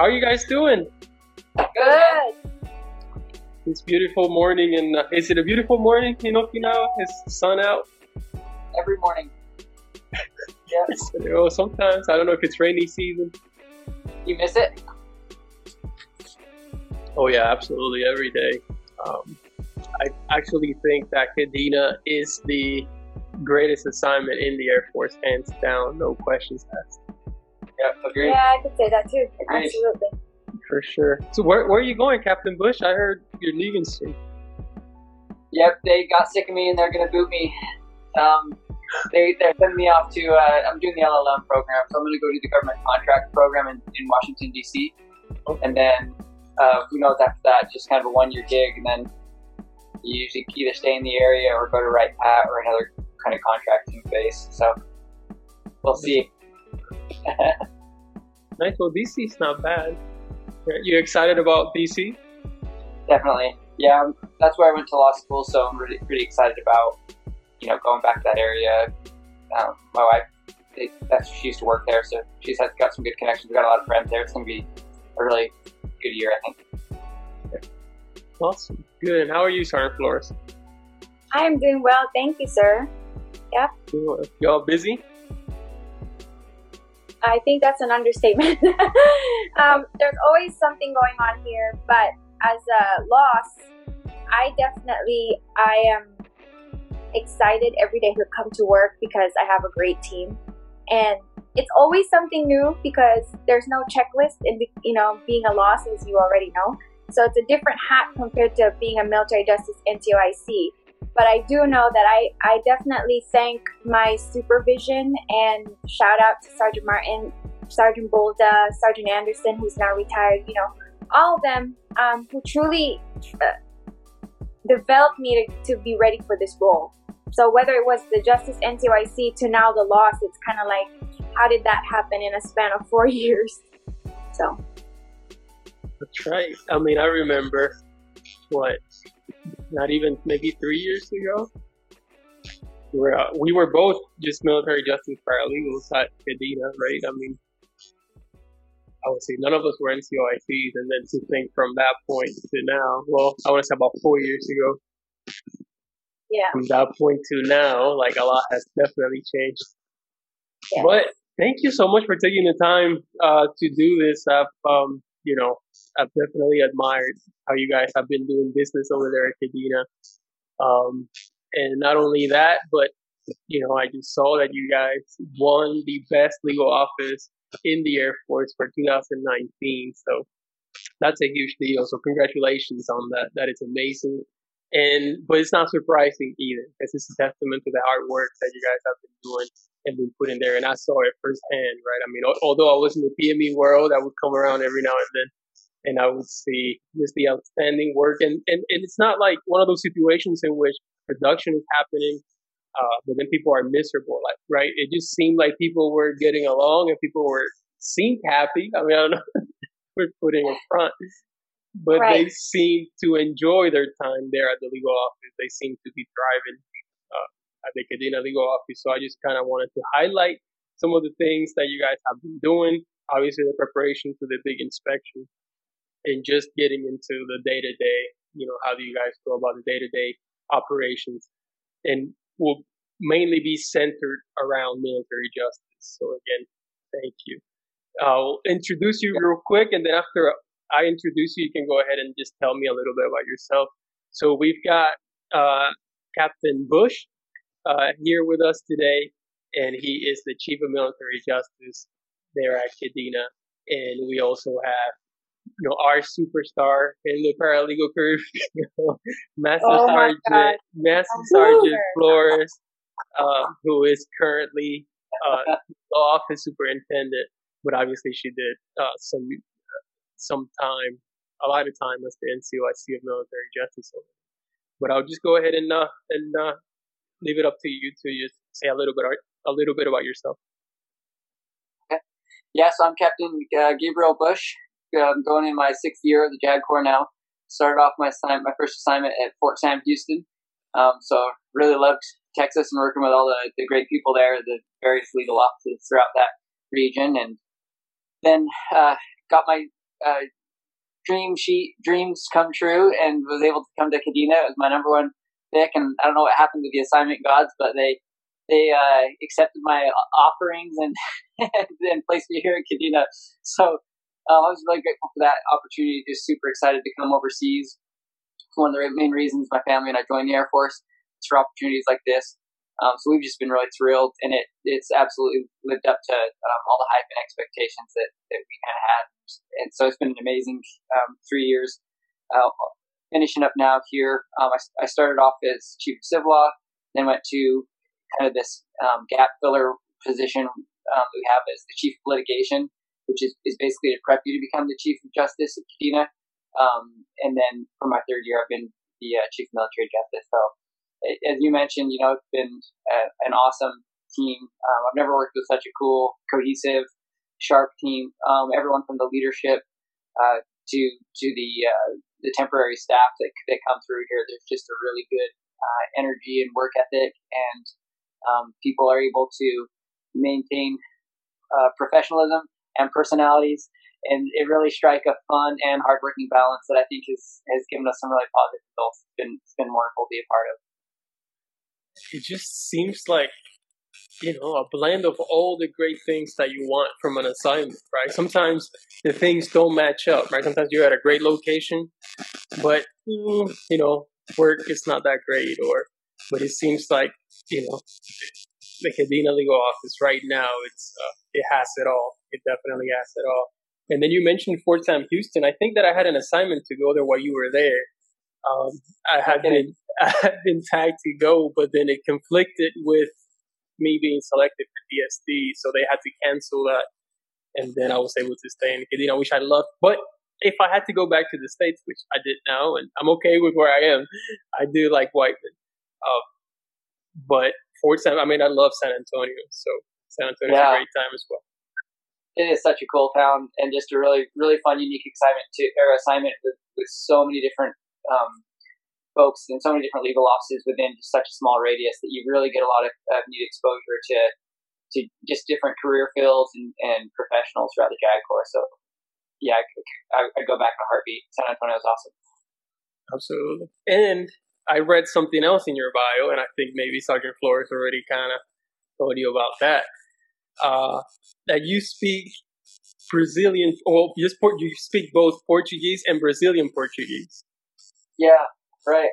How are you guys doing? Good. It's beautiful morning, and uh, is it a beautiful morning in Okinawa? Is the sun out? Every morning. yes. Oh, sometimes I don't know if it's rainy season. You miss it? Oh yeah, absolutely every day. Um, I actually think that Kadena is the greatest assignment in the Air Force, hands down, no questions asked. Yeah, agree. Yeah, I could say that too. Agreed. Absolutely. For sure. So where, where are you going, Captain Bush? I heard you're leaving soon. Yep, they got sick of me and they're gonna boot me. Um, they they're sending me off to. Uh, I'm doing the LLM program, so I'm gonna go do the government contract program in, in Washington D.C. And then uh, who knows after that? Just kind of a one year gig, and then you usually either stay in the area or go to Wright Patt or another kind of contracting base. So we'll see. Nice. Well, DC's not bad. You excited about DC? Definitely. Yeah, um, that's where I went to law school, so I'm really pretty excited about, you know, going back to that area. Um, my wife, they, that's she used to work there, so she's had, got some good connections. We've got a lot of friends there. It's going to be a really good year, I think. Awesome. Good. And how are you, Sergeant Flores? I am doing well. Thank you, sir. You- Y'all busy? I think that's an understatement. um, there's always something going on here, but as a LOS, I definitely I am excited every day to come to work because I have a great team, and it's always something new because there's no checklist in be- you know being a LOS as you already know. So it's a different hat compared to being a military justice NCOIC. But I do know that I, I definitely thank my supervision and shout out to Sergeant Martin, Sergeant Bolda, Sergeant Anderson, who's now retired, you know, all of them um, who truly uh, developed me to, to be ready for this role. So whether it was the Justice NCOIC to now the LOS, it's kind of like, how did that happen in a span of four years? So That's right. I mean, I remember what, not even maybe three years ago. We were, uh, we were both just military justice paralegals at Kadena, right? I mean, I would say none of us were NCOICs, and then to think from that point to now, well, I want to say about four years ago, yeah, from that point to now, like a lot has definitely changed. Yeah. But thank you so much for taking the time uh, to do this. I've, um, you know, I've definitely admired how you guys have been doing business over there at Kadena. Um, and not only that, but you know, I just saw that you guys won the best legal office in the Air Force for 2019. So that's a huge deal. So congratulations on that. That is amazing. And but it's not surprising either, because it's a testament to the hard work that you guys have been doing and been in there. And I saw it firsthand, right? I mean, although I was in the PME world, I would come around every now and then, and I would see just the outstanding work. And and, and it's not like one of those situations in which production is happening, uh, but then people are miserable, like right? It just seemed like people were getting along and people were seemed happy. I mean, I don't know, we're putting a front, but they Right. seem to enjoy their time there at the legal office. They seem to be thriving at the Kadena legal office. So I just kind of wanted to highlight some of the things that you guys have been doing. Obviously, the preparation for the big inspection and just getting into the day to day. You know, how do you guys go about the day to day operations? And will mainly be centered around military justice. So again, thank you. I'll introduce you real quick, and then after I introduce you, you can go ahead and just tell me a little bit about yourself. So we've got uh, Captain Bush uh, here with us today, and he is the Chief of Military Justice there at Kadena. And we also have, you know, our superstar in the paralegal career, you know, Master Oh. Sergeant, Master Sergeant. Flores, uh, who is currently uh, the office superintendent, but obviously she did uh, some some time, a lot of time as the NCOIC of Military Justice. But I'll just go ahead and uh, and uh, leave it up to you to just say a little bit a little bit about yourself. Yeah, so I'm Captain uh, Gabriel Bush. I'm going in my sixth year of the JAG Corps now. Started off my my first assignment at Fort Sam Houston. Um, so really loved Texas and working with all the, the great people there, the various legal offices throughout that region, and then uh, got my uh, dream sheet dreams come true and was able to come to Kadena. It was my number one and I don't know what happened with the assignment gods, but they they uh, accepted my offerings and and placed me here at Kadena. So uh, I was really grateful for that opportunity. Just super excited to come overseas. One of the main reasons my family and I joined the Air Force is for opportunities like this. Um, so we've just been really thrilled, and it it's absolutely lived up to um, all the hype and expectations that, that we kind of had. And so it's been an amazing um, three years. Uh, finishing up now here, um, I, I, started off as chief of civil law, then went to kind of this um, gap filler position um, we have as the chief of litigation, which is, is basically to prep you to become the chief of justice at Kadena. and then for my third year, I've been the uh, chief of military justice. So as you mentioned, you know, it's been a, an awesome team. Um, I've never worked with such a cool, cohesive, sharp team. Um, everyone from the leadership uh, to to the uh, the temporary staff that that come through here. There's just a really good uh, energy and work ethic, and um, people are able to maintain uh, professionalism and personalities. And it really strike a fun and hardworking balance that I think has, has given us some really positive results. It's been, it's been wonderful to be a part of it just seems like you know a blend of all the great things that you want from an assignment right? Sometimes the things don't match up right? Sometimes you're at a great location but mm, you know work is not that great or but it seems like you know the Kadena legal office right now it's uh, it has it all. It definitely has it all. And then you mentioned Fort Sam Houston. I think that I had an assignment to go there while you were there. Um, I had been I had been tagged to go, but then it conflicted with me being selected for DSD, so they had to cancel that. And then I was able to stay in Kadena, which I love. But if I had to go back to the States, which I did now, and I'm okay with where I am, I do like Whiteman. Um, but Fort Sam, I mean, I love San Antonio, so San Antonio's yeah. a great time as well. It is such a cool town and just a really, really fun, unique assignment to or assignment with, with so many different um, folks in so many different legal offices within just such a small radius that you really get a lot of uh, new exposure to to just different career fields and, and professionals throughout the JAG Corps. So, yeah, I, I, I go back in a heartbeat. San Antonio is awesome. Absolutely. And I read something else in your bio, and I think maybe Sergeant Flores already kind of told you about that. Uh, that you speak Brazilian, or you speak both Portuguese and Brazilian Portuguese. Yeah, right.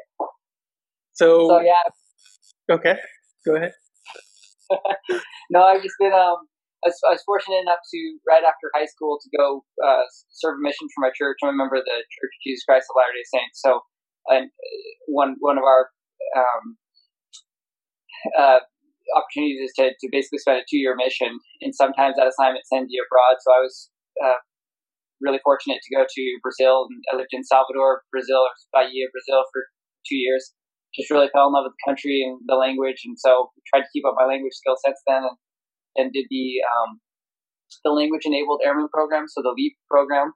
So, so yeah. Okay, go ahead. no, I just did. Um, I was, I was, fortunate enough to right after high school to go uh, serve a mission for my church. I'm a member of the Church of Jesus Christ of Latter Day Saints. So, and one one of our um, uh, opportunities is to, to basically spend a two year mission, and sometimes that assignment sends you abroad. So I was uh, really fortunate to go to Brazil. And I lived in Salvador, Brazil, or Bahia, Brazil for two years. Just really fell in love with the country and the language, and so tried to keep up my language skills since then, and, and did the um, the language enabled airman program, so the LEAP program.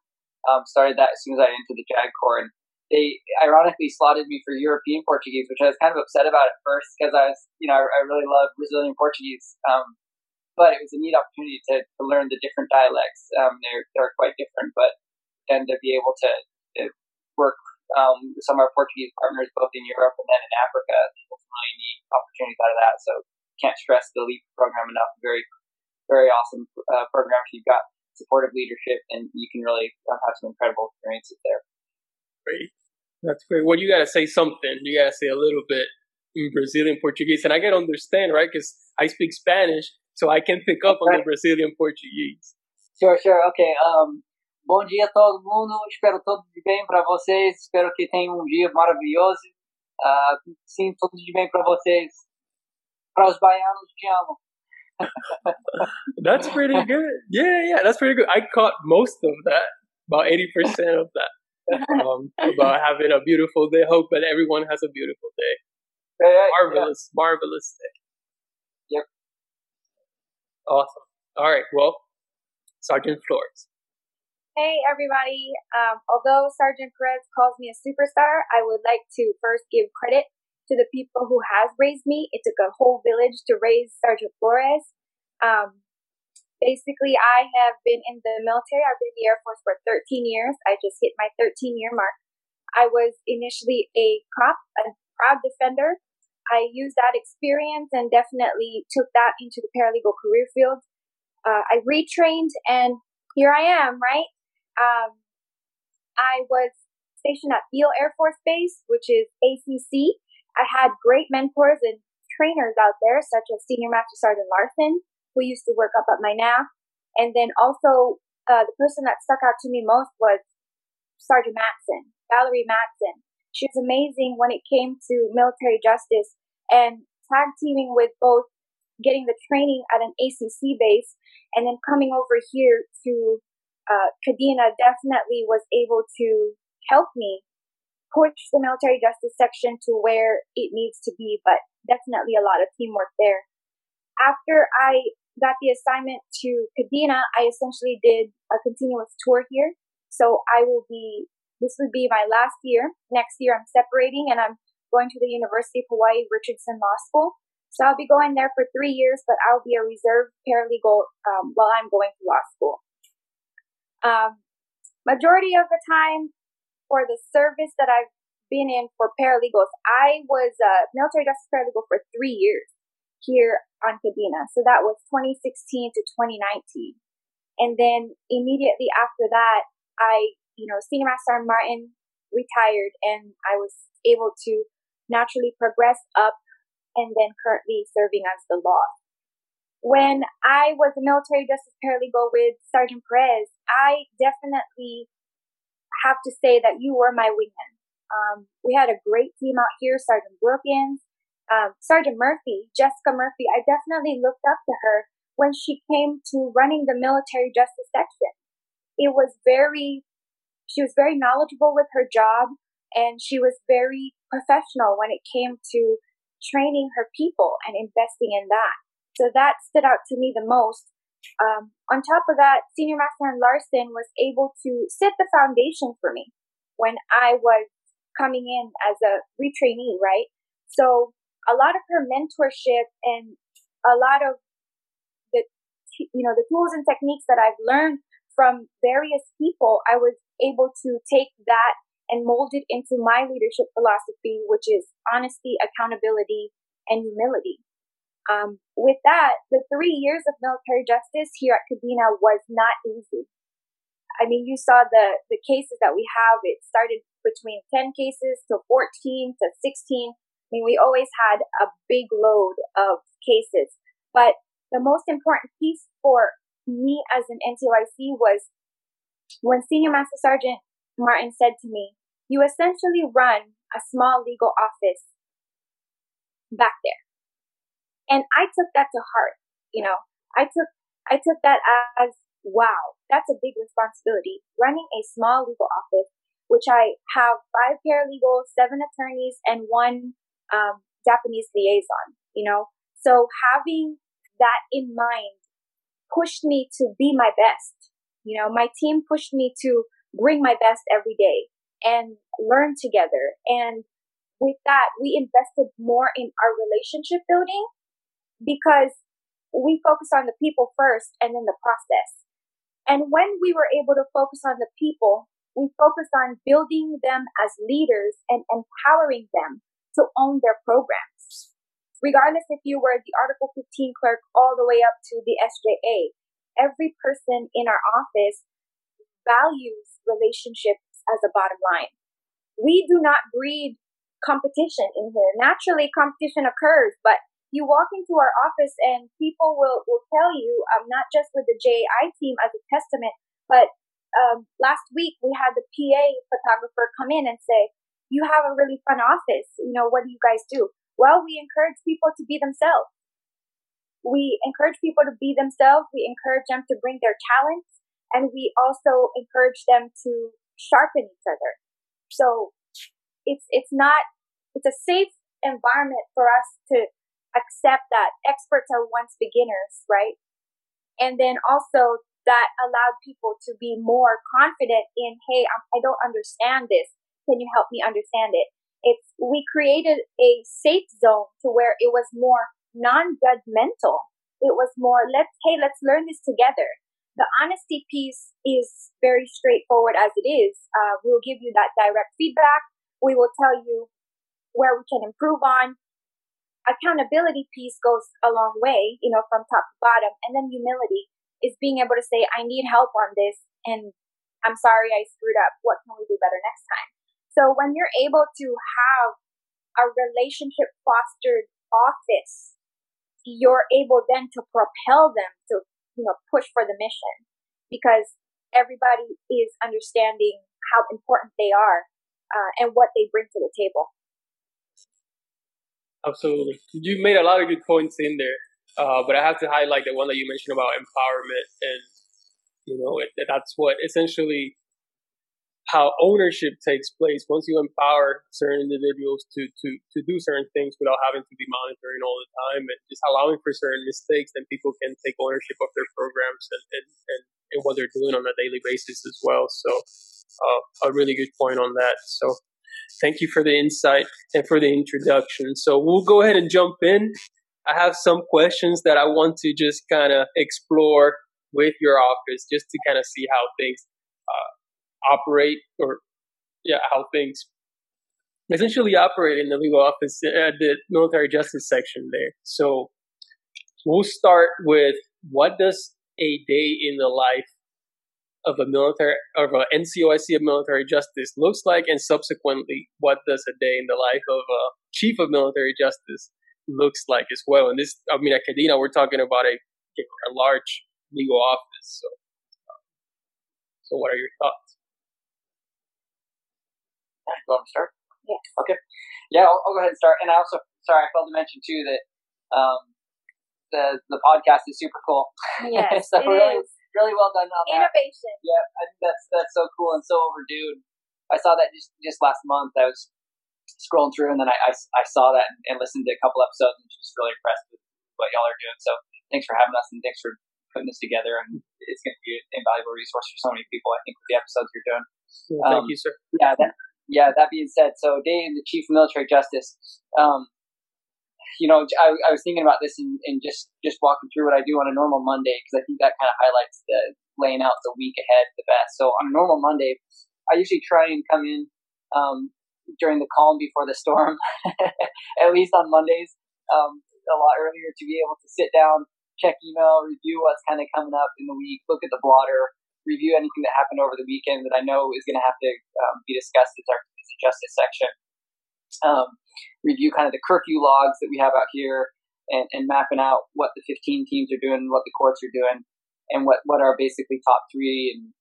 Um, started that as soon as I entered the JAG Corps, and they ironically slotted me for European Portuguese, which I was kind of upset about at first because I was, you know, I, I really love Brazilian Portuguese. Um, but it was a neat opportunity to, to learn the different dialects. Um, they're they're quite different, but and to be able to, to work um, with some of our Portuguese partners both in Europe and then in Africa. There's some really neat opportunities out of that. So can't stress the LEAP program enough. Very very awesome uh, program. You've got supportive leadership, and you can really have some incredible experiences there. Great. That's great. Well, you got to say something. You got to say a little bit in Brazilian Portuguese, and I can understand, right? Because I speak Spanish, so I can pick up on the Brazilian Portuguese. Sure, sure. Okay. Um, bom dia a todo mundo. Espero tudo de bem para vocês. Espero que tenham um dia maravilhoso. Uh, sim, tudo de bem para vocês. Para os baianos, te amo. that's pretty good. Yeah, yeah, that's pretty good. I caught most of that, about 80% of that. Um, about having a beautiful day. Hope that everyone has a beautiful day. Yeah, marvelous, yeah. marvelous day. Awesome. All right. Well, Sergeant Flores. Hey, everybody. Um, although Sergeant Perez calls me a superstar, I would like to first give credit to the people who has raised me. It took a whole village to raise Sergeant Flores. Um, basically, I have been in the military. I've been in the Air Force for 13 years. I just hit my 13 year mark. I was initially a cop, a proud defender. I used that experience and definitely took that into the paralegal career field. Uh, I retrained and here I am, right? Um, I was stationed at Beale Air Force Base, which is ACC. I had great mentors and trainers out there, such as Senior Master Sergeant Larson, who used to work up at my NAF. And then also, uh, the person that stuck out to me most was Sergeant Matson, Valerie Matson. She was amazing when it came to military justice and tag teaming with both getting the training at an ACC base and then coming over here to uh, Kadena definitely was able to help me push the military justice section to where it needs to be, but definitely a lot of teamwork there. After I got the assignment to Kadena, I essentially did a continuous tour here. So I will be, this would be my last year. Next year I'm separating and I'm going to the University of Hawaii Richardson Law School. So I'll be going there for three years, but I'll be a reserve paralegal um, while I'm going to law school. Um, majority of the time, for the service that I've been in for paralegals, I was a military justice paralegal for three years here on Kadena. So that was 2016 to 2019. And then immediately after that, I, you know, Senior Master Martin retired and I was able to naturally progress up and then currently serving as the law. When I was a military justice paralegal with Sergeant Perez, I definitely have to say that you were my wingman. Um, we had a great team out here, Sergeant Brookins, um, Sergeant Murphy, Jessica Murphy. I definitely looked up to her when she came to running the military justice section. It was very, she was very knowledgeable with her job and she was very professional when it came to training her people and investing in that. So that stood out to me the most. Um, on top of that, Senior Master Larson was able to set the foundation for me when I was coming in as a retrainee, right? So a lot of her mentorship and a lot of the, you know, the tools and techniques that I've learned from various people, I was able to take that and mold it into my leadership philosophy, which is honesty, accountability, and humility. Um, with that, the three years of military justice here at Kadena was not easy. I mean, you saw the, the cases that we have. It started between 10 cases to 14 to 16. I mean, we always had a big load of cases. But the most important piece for me as an NCOIC was when Senior Master Sergeant Martin said to me, You essentially run a small legal office back there. And I took that to heart. You know, I took, I took that as, wow, that's a big responsibility. Running a small legal office, which I have five paralegals, seven attorneys, and one um, Japanese liaison, you know. So having that in mind pushed me to be my best. You know, my team pushed me to bring my best every day and learn together. And with that, we invested more in our relationship building because we focus on the people first and then the process. And when we were able to focus on the people, we focused on building them as leaders and empowering them to own their programs. Regardless if you were the Article 15 clerk all the way up to the SJA, every person in our office values relationships as a bottom line. We do not breed competition in here. Naturally, competition occurs, but you walk into our office and people will, will tell you, um, not just with the JAI team as a testament, but um, last week we had the PA photographer come in and say, you have a really fun office. You know, what do you guys do? Well, we encourage people to be themselves. We encourage people to be themselves. We encourage them to bring their talents and we also encourage them to sharpen each other. So it's, it's not, it's a safe environment for us to accept that experts are once beginners, right? And then also that allowed people to be more confident in, hey, I don't understand this. Can you help me understand it? It's, we created a safe zone to where it was more non-judgmental It was more, let's, hey, let's learn this together. The honesty piece is very straightforward as it is. Uh, we'll give you that direct feedback. We will tell you where we can improve on. Accountability piece goes a long way, you know, from top to bottom. And then humility is being able to say, I need help on this and I'm sorry I screwed up. What can we do better next time? So when you're able to have a relationship fostered office, you're able then to propel them to, you know, push for the mission because everybody is understanding how important they are uh, and what they bring to the table. Absolutely. You made a lot of good points in there, uh, but I have to highlight the one that you mentioned about empowerment and you know it, that's what essentially how ownership takes place once you empower certain individuals to, to, to do certain things without having to be monitoring all the time and just allowing for certain mistakes, then people can take ownership of their programs and, and, and, and what they're doing on a daily basis as well. So, uh, a really good point on that. So, thank you for the insight and for the introduction. So, we'll go ahead and jump in. I have some questions that I want to just kind of explore with your office just to kind of see how things operate or yeah how things essentially operate in the legal office at the military justice section there so we'll start with what does a day in the life of a military of an NCOIC of military justice looks like and subsequently what does a day in the life of a chief of military justice looks like as well and this I mean at Kadena, we're talking about a a large legal office. So, so what are your thoughts? You want to start? Yeah. Okay. Yeah, I'll, I'll, go ahead and start. And I also, sorry, I failed to mention too that um, the the podcast is super cool. Yes, so it really, is. really well done on Innovation. that. Yeah, I think that's that's so cool and so overdue. I saw that just just last month. I was scrolling through, and then I, I, I saw that and, and listened to a couple episodes, and just really impressed with what y'all are doing. So thanks for having us, and thanks for putting this together, and it's going to be an invaluable resource for so many people. I think with the episodes you're doing. Well, thank um, you, sir. Yeah. That, yeah. That being said, so Dave, the chief of military justice. Um, you know, I, I, was thinking about this and, and, just just walking through what I do on a normal Monday because I think that kind of highlights the laying out the week ahead the best. So on a normal Monday, I usually try and come in um, during the calm before the storm, at least on Mondays, um, a lot earlier to be able to sit down, check email, review what's kind of coming up in the week, look at the blotter, review anything that happened over the weekend that I know is going to have to um, be discussed as our as a justice section. Um, review kind of the curfew logs that we have out here and, and mapping out what the 15 teams are doing, what the courts are doing, and what, what our basically top three and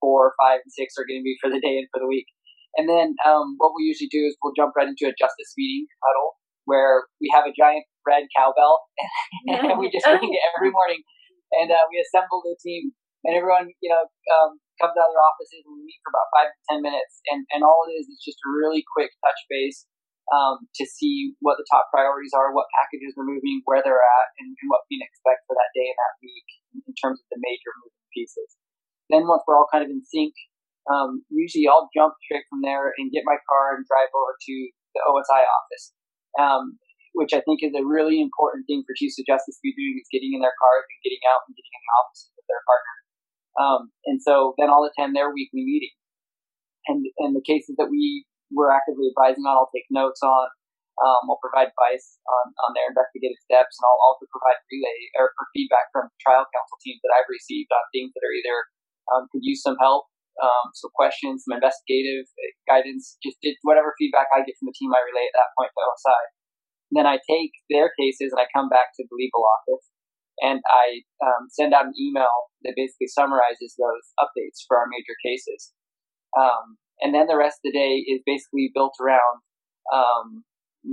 four, five, and six are going to be for the day and for the week. And then um, what we usually do is we'll jump right into a justice meeting huddle where we have a giant red cowbell and we just ring it every morning. And uh, we assemble the team, and everyone, you know, um, comes out of their offices and we meet for about five to ten minutes. And, and all it is is just a really quick touch base um, to see what the top priorities are, what packages are moving, where they're at, and, and what we can expect for that day and that week in terms of the major moving pieces. Then once we're all kind of in sync, um, usually I'll jump straight from there and get my car and drive over to the OSI office um, which I think is a really important thing for chiefs of justice to be doing is getting in their cars and getting out and getting in the offices with their partners. Um, and so then I'll attend their weekly meeting. And, and the cases that we were actively advising on, I'll take notes on. Um, we'll provide advice on, on their investigative steps, and I'll also provide relay or, or feedback from trial counsel teams that I've received on things that are either um, could use some help, um, some questions, some investigative guidance, just whatever feedback I get from the team, I relay at that point to OSI. And then I take their cases and I come back to the legal office and I um, send out an email that basically summarizes those updates for our major cases. Um, and then the rest of the day is basically built around um,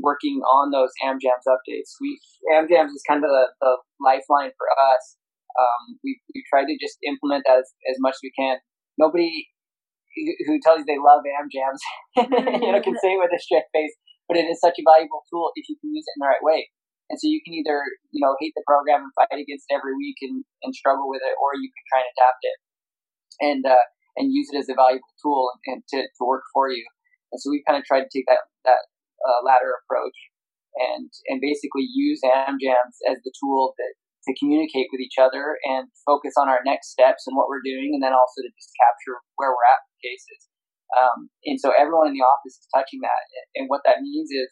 working on those AmJams updates. We AmJams is kind of the, the lifeline for us. Um, we we try to just implement that as, as much as we can. Nobody who tells you they love AmJams, you know, can say it with a straight face but it is such a valuable tool if you can use it in the right way. And so you can either, you know, hate the program and fight against it every week and, and struggle with it, or you can try and adapt it and uh, and use it as a valuable tool and, to, to work for you. And so we've kind of tried to take that that uh, latter approach and and basically use AmJams as the tool that to communicate with each other and focus on our next steps and what we're doing, and then also to just capture where we're at with cases. Um, and so everyone in the office is touching that. And what that means is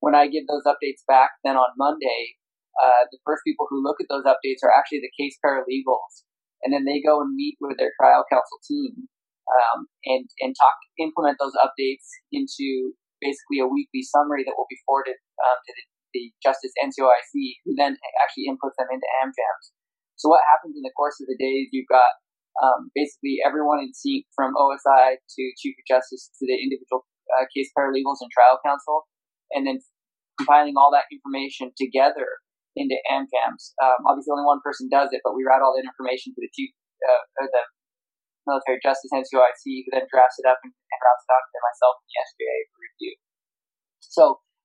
when I give those updates back, then on Monday, uh, the first people who look at those updates are actually the case paralegals. And then they go and meet with their trial counsel team um, and, and talk, implement those updates into basically a weekly summary that will be forwarded um, to the, the Justice NCOIC, who then actually inputs them into AmJams. So what happens in the course of the day is you've got um, basically everyone in sync from OSI to Chief of Justice to the individual uh, case paralegals and trial counsel, and then compiling all that information together into AmJams. Um, obviously, only one person does it, but we route all that information to the chief, uh, or the military justice NCOIC, who then drafts it up and, and routes it out to myself and the SJA for review. So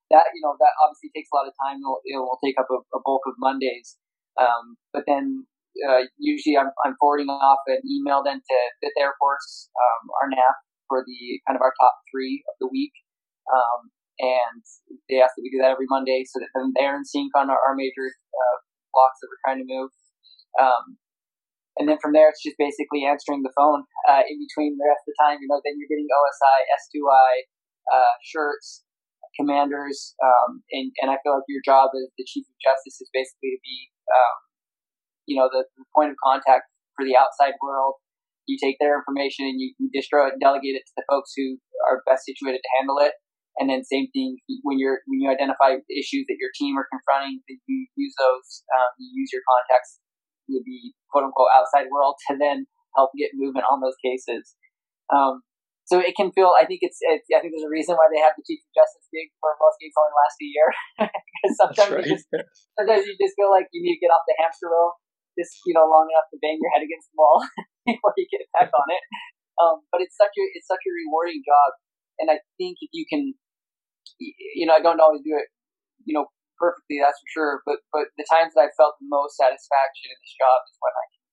that you know that obviously takes a lot of time. It will, it will take up a, a bulk of Mondays, um, but then uh, usually I'm, I'm forwarding off an email then to Fifth Air Force, um, our NAF, for the kind of our top three of the week. Um, and they ask that we do that every Monday so that then they're in sync on our, our major uh, blocks that we're trying to move. Um, and then from there, it's just basically answering the phone uh, in between the rest of the time. You know, then you're getting OSI, S2I, uh, shirts, commanders, um, and, and I feel like your job as the chief of justice is basically to be um, you know, the, the point of contact for the outside world. You take their information and you, you distro it and delegate it to the folks who are best situated to handle it. And then same thing when you're when you identify issues that your team are confronting, that you use those, um, you use your contacts with the quote unquote outside world to then help get movement on those cases. Um, so it can feel. I think it's. It, I think there's a reason why they have the chief of justice gig for most gigs only last a year because sometimes right. just, sometimes you just feel like you need to get off the hamster wheel just you know long enough to bang your head against the wall before you get back on it. Um, but it's such a it's such a rewarding job, and I think if you can, you know, I don't always do it, you know, perfectly. That's for sure. But but the times that I felt the most satisfaction in this job is when I can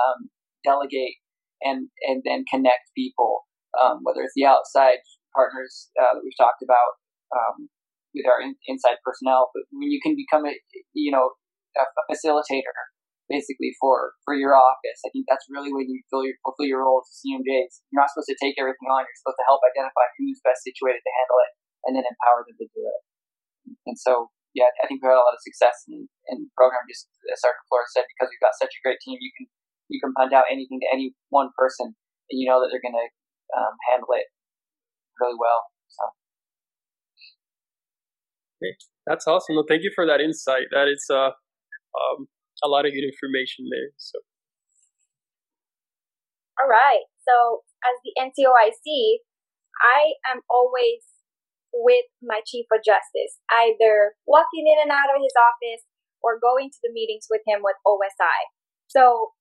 um, delegate and and then connect people, um, whether it's the outside partners uh, that we've talked about um, with our in, inside personnel, but when you can become a you know a, facilitator basically for for your office. I think that's really when you fulfill your fulfill your role as a CMJ. You're not supposed to take everything on. You're supposed to help identify who's best situated to handle it, and then empower them to do it. And so, yeah, I think we've had a lot of success in, in the program. Just as Sergeant Flores said, because we've got such a great team, you can you can punt out anything to any one person, and you know that they're going to um, handle it really well. So. Okay. That's awesome. Well, thank you for that insight. That is uh, um, a lot of good information there. So. All right. So as the NCOIC, I am always with my Chief of Justice, either walking in and out of his office or going to the meetings with him with OSI. So,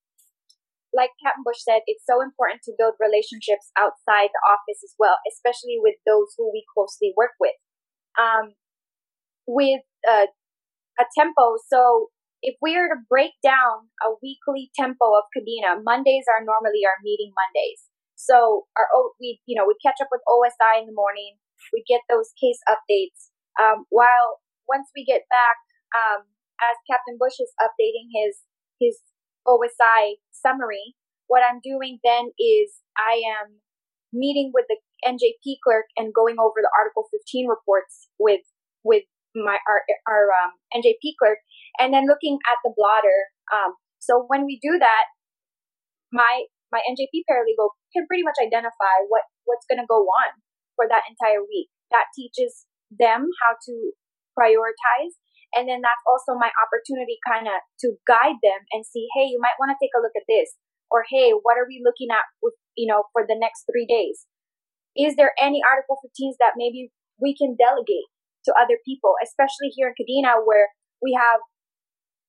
like Captain Bush said, it's so important to build relationships outside the office as well, especially with those who we closely work with. Um, with uh, a tempo, so if we are to break down a weekly tempo of Kadena, Mondays are normally our meeting Mondays. So our we you know we catch up with OSI in the morning. We get those case updates. Um, while once we get back, um, as Captain Bush is updating his his OSI summary, what I'm doing then is I am meeting with the NJP clerk and going over the Article 15 reports with with my our, our um, NJP clerk, and then looking at the blotter. Um, so when we do that, my my NJP paralegal can pretty much identify what what's going to go on for that entire week. That teaches them how to prioritize, and then that's also my opportunity, kind of, to guide them and see, hey, you might want to take a look at this, or hey, what are we looking at with you know for the next three days? Is there any Article 15s that maybe we can delegate? to other people, especially here in Kadena where we have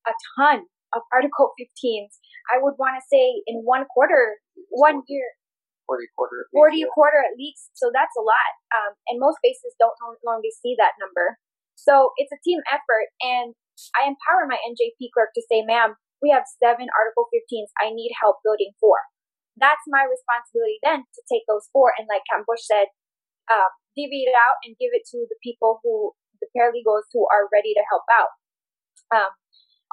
a ton of Article 15s. I would want to say in one quarter, one year. 40 quarter. 40 a quarter at least. So that's a lot. Um, and most bases don't normally see that number. So it's a team effort. And I empower my NJP clerk to say, ma'am, we have seven Article 15s. I need help building four. That's my responsibility then to take those four. And like Cam Bush said, um, divvy it out and give it to the people who, the paralegals who are ready to help out. Um,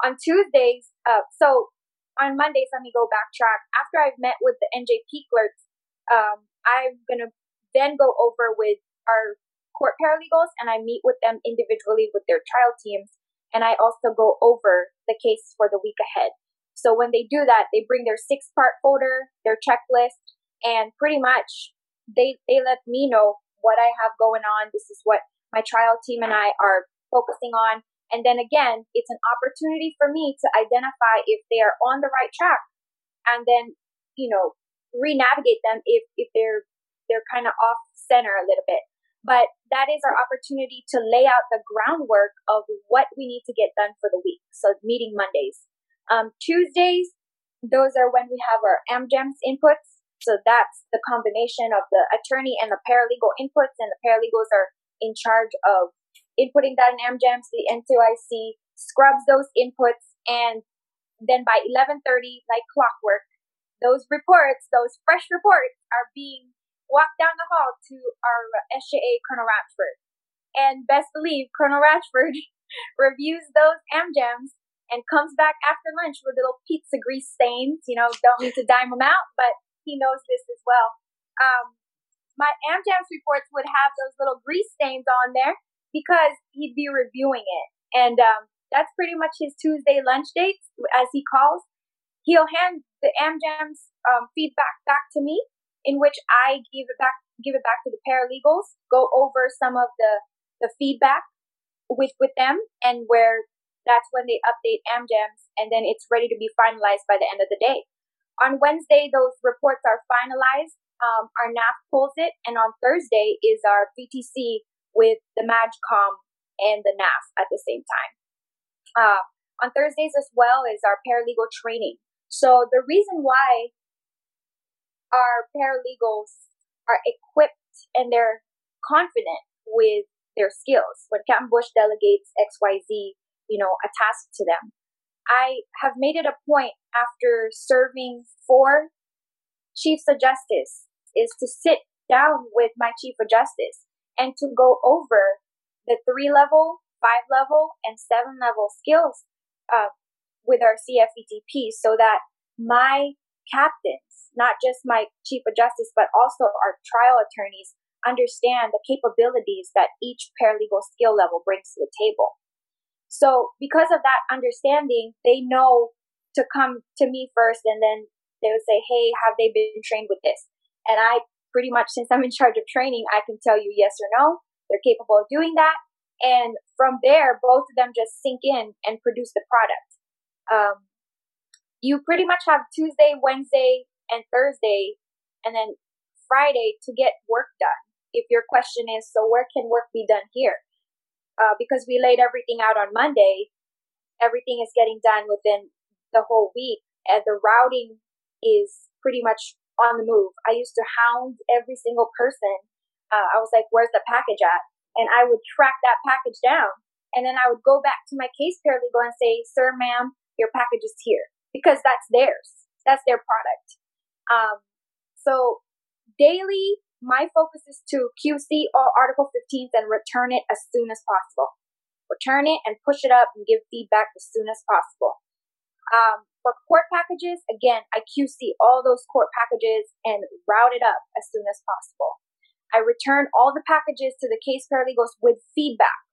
on Tuesdays, uh, so on Mondays, let me go backtrack. After I've met with the NJP clerks, um, I'm gonna then go over with our court paralegals and I meet with them individually with their trial teams. And I also go over the case for the week ahead. So when they do that, they bring their six part folder, their checklist, and pretty much they, they let me know what I have going on. This is what my trial team and I are focusing on. And then again, it's an opportunity for me to identify if they are on the right track and then, you know, re-navigate them if, if they're, they're kind of off center a little bit. But that is our opportunity to lay out the groundwork of what we need to get done for the week. So meeting Mondays. Um, Tuesdays, those are when we have our AmJams inputs. So that's the combination of the attorney and the paralegal inputs, and the paralegals are in charge of inputting that in AmJams. The NCOIC scrubs those inputs, and then by 11:30, like clockwork, those reports, those fresh reports, are being walked down the hall to our SJA Colonel Ratchford. And best believe Colonel Ratchford reviews those AmJams and comes back after lunch with little pizza grease stains. You know, don't need to dime them out, but he knows this as well. Um, my AmJams reports would have those little grease stains on there because he'd be reviewing it. And um, that's pretty much his Tuesday lunch dates, as he calls. He'll hand the AmJam's um, feedback back to me, in which I give it back give it back to the paralegals, go over some of the the feedback with with them, and where that's when they update AmJams, and then it's ready to be finalized by the end of the day. On Wednesday, those reports are finalized. Um, our NAF pulls it, and on Thursday is our VTC with the MAJCOM and the NAF at the same time. Uh, on Thursdays as well is our paralegal training. So the reason why our paralegals are equipped and they're confident with their skills when Captain Bush delegates XYZ you know, a task to them. I have made it a point after serving four chiefs of justice is to sit down with my chief of justice and to go over the three level, five level, and seven level skills uh, with our CFETP so that my captains, not just my chief of justice, but also our trial attorneys, understand the capabilities that each paralegal skill level brings to the table. So because of that understanding, they know to come to me first and then they would say, Hey, have they been trained with this? And I pretty much, since I'm in charge of training, I can tell you yes or no. They're capable of doing that. And from there, both of them just sync in and produce the product. Um, you pretty much have Tuesday, Wednesday, and Thursday, and then Friday to get work done. If your question is, so where can work be done here? uh, because we laid everything out on Monday, everything is getting done within the whole week. And the routing is pretty much on the move. I used to hound every single person. Uh, I was like, where's the package at? And I would track that package down. And then I would go back to my case paralegal and say, sir, ma'am, your package is here. Because that's theirs. That's their product. Um, so daily my focus is to QC all Article 15s and return it as soon as possible. Return it and push it up and give feedback as soon as possible. Um, for court packages, again, I QC all those court packages and route it up as soon as possible. I return all the packages to the case paralegals with feedback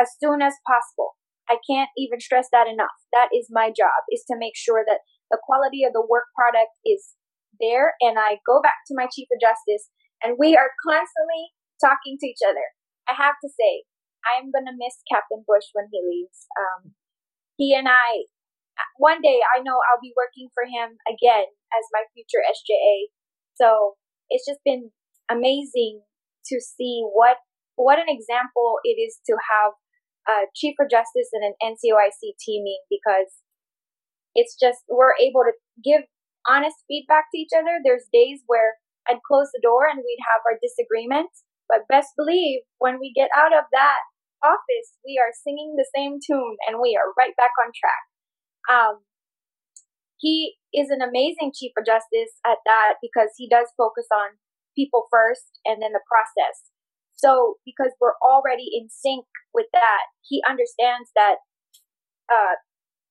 as soon as possible. I can't even stress that enough. That is my job, is to make sure that the quality of the work product is there and I go back to my Chief of Justice and we are constantly talking to each other. I have to say, I am going to miss Captain Bush when he leaves. Um, he and I, one day I know I'll be working for him again as my future SJA. So it's just been amazing to see what what an example it is to have a Chief of Justice and an NCOIC teaming because it's just we're able to give honest feedback to each other. There's days where I'd close the door and we'd have our disagreements. But best believe when we get out of that office, we are singing the same tune and we are right back on track. Um, he is an amazing Chief of Justice at that because he does focus on people first and then the process. So, because we're already in sync with that, he understands that uh,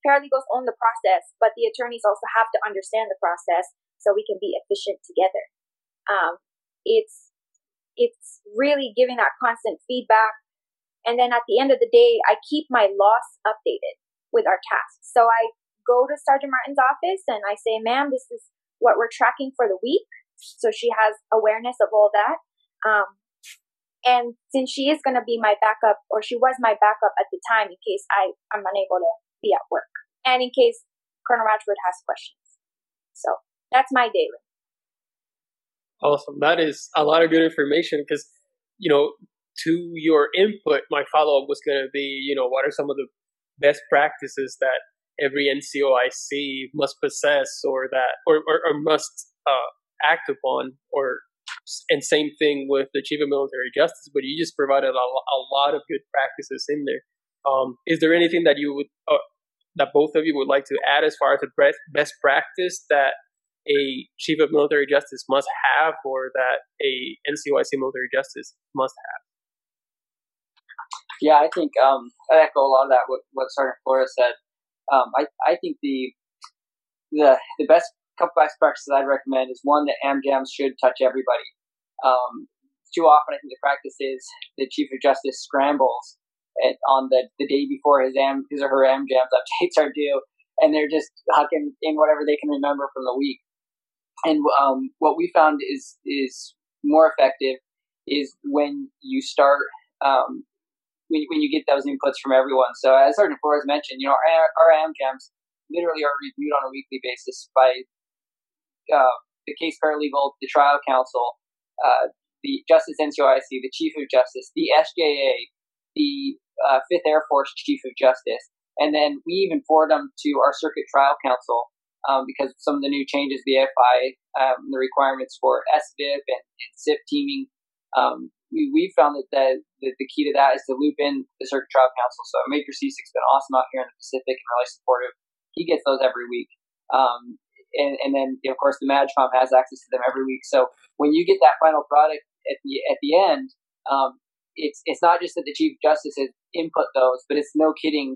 paralegals own the process, but the attorneys also have to understand the process so we can be efficient together. Um, it's it's really giving that constant feedback, and then at the end of the day, I keep my LOS updated with our tasks. So I go to Sergeant Martin's office and I say, "Ma'am, this is what we're tracking for the week," so she has awareness of all that. Um, and since she is going to be my backup, or she was my backup at the time in case I, I'm unable to be at work, and in case Colonel Ratchford has questions. So that's my daily. Awesome. That is a lot of good information because, you know, to your input, my follow up was going to be, you know, what are some of the best practices that every NCOIC must possess or that, or, or, or must uh, act upon or and same thing with the chief of military justice but you just provided a, a lot of good practices in there um, is there anything that you would uh, that both of you would like to add as far as the best practice that a chief of military justice must have or that a NCOIC military justice must have? Yeah, I think um, I echo a lot of that what, what Sergeant Flores said. Um, I I think the the the best couple best practices I'd recommend is one that AmJams should touch everybody. Um, too often, I think the practice is the Chief of Justice scrambles at, on the, the day before his am his or her AmJams updates are due, and they're just hucking in whatever they can remember from the week. And um, what we found is is more effective is when you start um, when, when you get those inputs from everyone. So as Sergeant Flores mentioned, you know our, our AmJams literally are reviewed on a weekly basis by uh, the case paralegal, the trial counsel, uh, the Justice NCOIC, the Chief of Justice, the SJA, the uh, Fifth Air Force Chief of Justice, and then we even forward them to our Circuit Trial Counsel um, because of some of the new changes, the FI, um, the requirements for SVIP and, and SIP teaming. Um, we, we found that the, the, the, key to that is to loop in the Circuit Trial Counsel. So Major Cicic's been awesome out here in the Pacific and really supportive. He gets those every week. Um, and, and then you know, of course the MAJCOM has access to them every week. So when you get that final product at the at the end, um, it's it's not just that the chief justice has input those, but it's no kidding.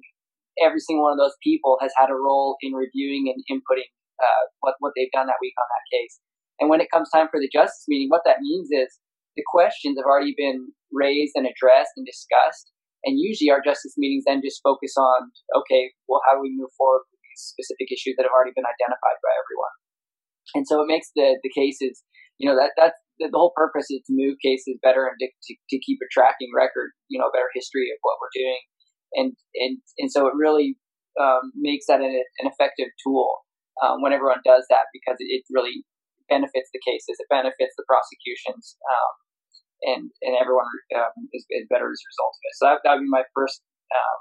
Every single one of those people has had a role in reviewing and inputting uh, what what they've done that week on that case. And when it comes time for the justice meeting, what that means is the questions have already been raised and addressed and discussed. And usually our justice meetings then just focus on, okay, well, how do we move forward specific issues that have already been identified by everyone. And so it makes the, the cases, you know, that that's the, whole purpose is to move cases better and to, to, keep a tracking record, you know, better history of what we're doing. And, and, and so it really um, makes that an, an effective tool um, when everyone does that because it, it, really benefits the cases, it benefits the prosecutions, um, and and everyone um, is, is, better as a result of it. So that, that would be my first um,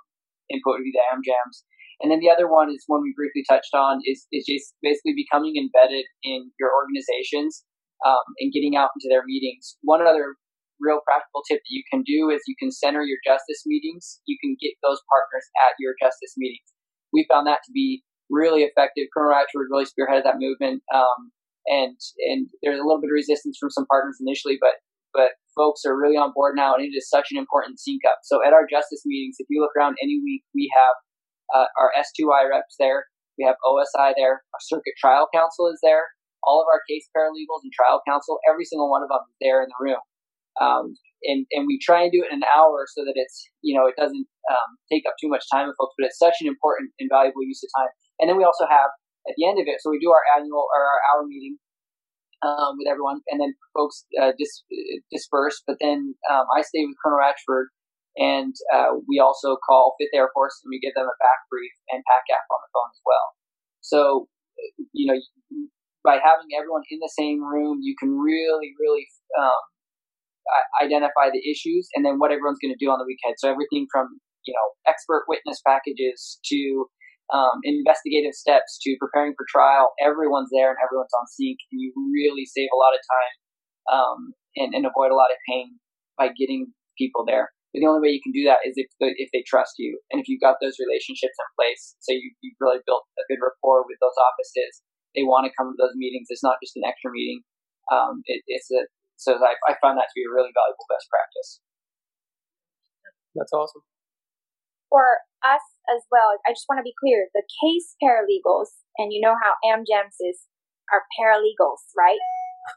input would be the AmJams. And then the other one is one we briefly touched on is, is just basically becoming embedded in your organizations um, and getting out into their meetings. One other real practical tip that you can do is you can center your justice meetings. You can get those partners at your justice meetings. We found that to be really effective. Colonel Ratchford really spearheaded that movement. Um, and, and there's a little bit of resistance from some partners initially, but, but folks are really on board now and it is such an important sync up. So at our justice meetings, if you look around any week, we have uh, our S2I reps there. We have OSI there. Our circuit trial counsel is there. All of our case paralegals and trial counsel, every single one of them is there in the room. Um, and, and we try and do it in an hour so that it's, you know, it doesn't um, take up too much time with folks, but it's such an important and valuable use of time. And then we also have at the end of it, so we do our annual or our hour meeting um, with everyone, and then folks uh, dis- disperse. But then um, I stay with Colonel Ratchford and uh, we also call Fifth Air Force and we give them a back brief and PACAF on the phone as well. So, you know, by having everyone in the same room, you can really, really um, identify the issues and then what everyone's going to do on the weekend. So everything from, you know, expert witness packages to um, investigative steps to preparing for trial, everyone's there and everyone's on sync, and you really save a lot of time um, and, and avoid a lot of pain by getting people there. But the only way you can do that is if the, if they trust you and if you've got those relationships in place. So you, you've really built a good rapport with those offices. They want to come to those meetings. It's not just an extra meeting. Um, it, it's a so I, I found that to be a really valuable best practice. That's awesome. for us as well, I just want to be clear the case paralegals, and you know how AmJams is, are paralegals, right?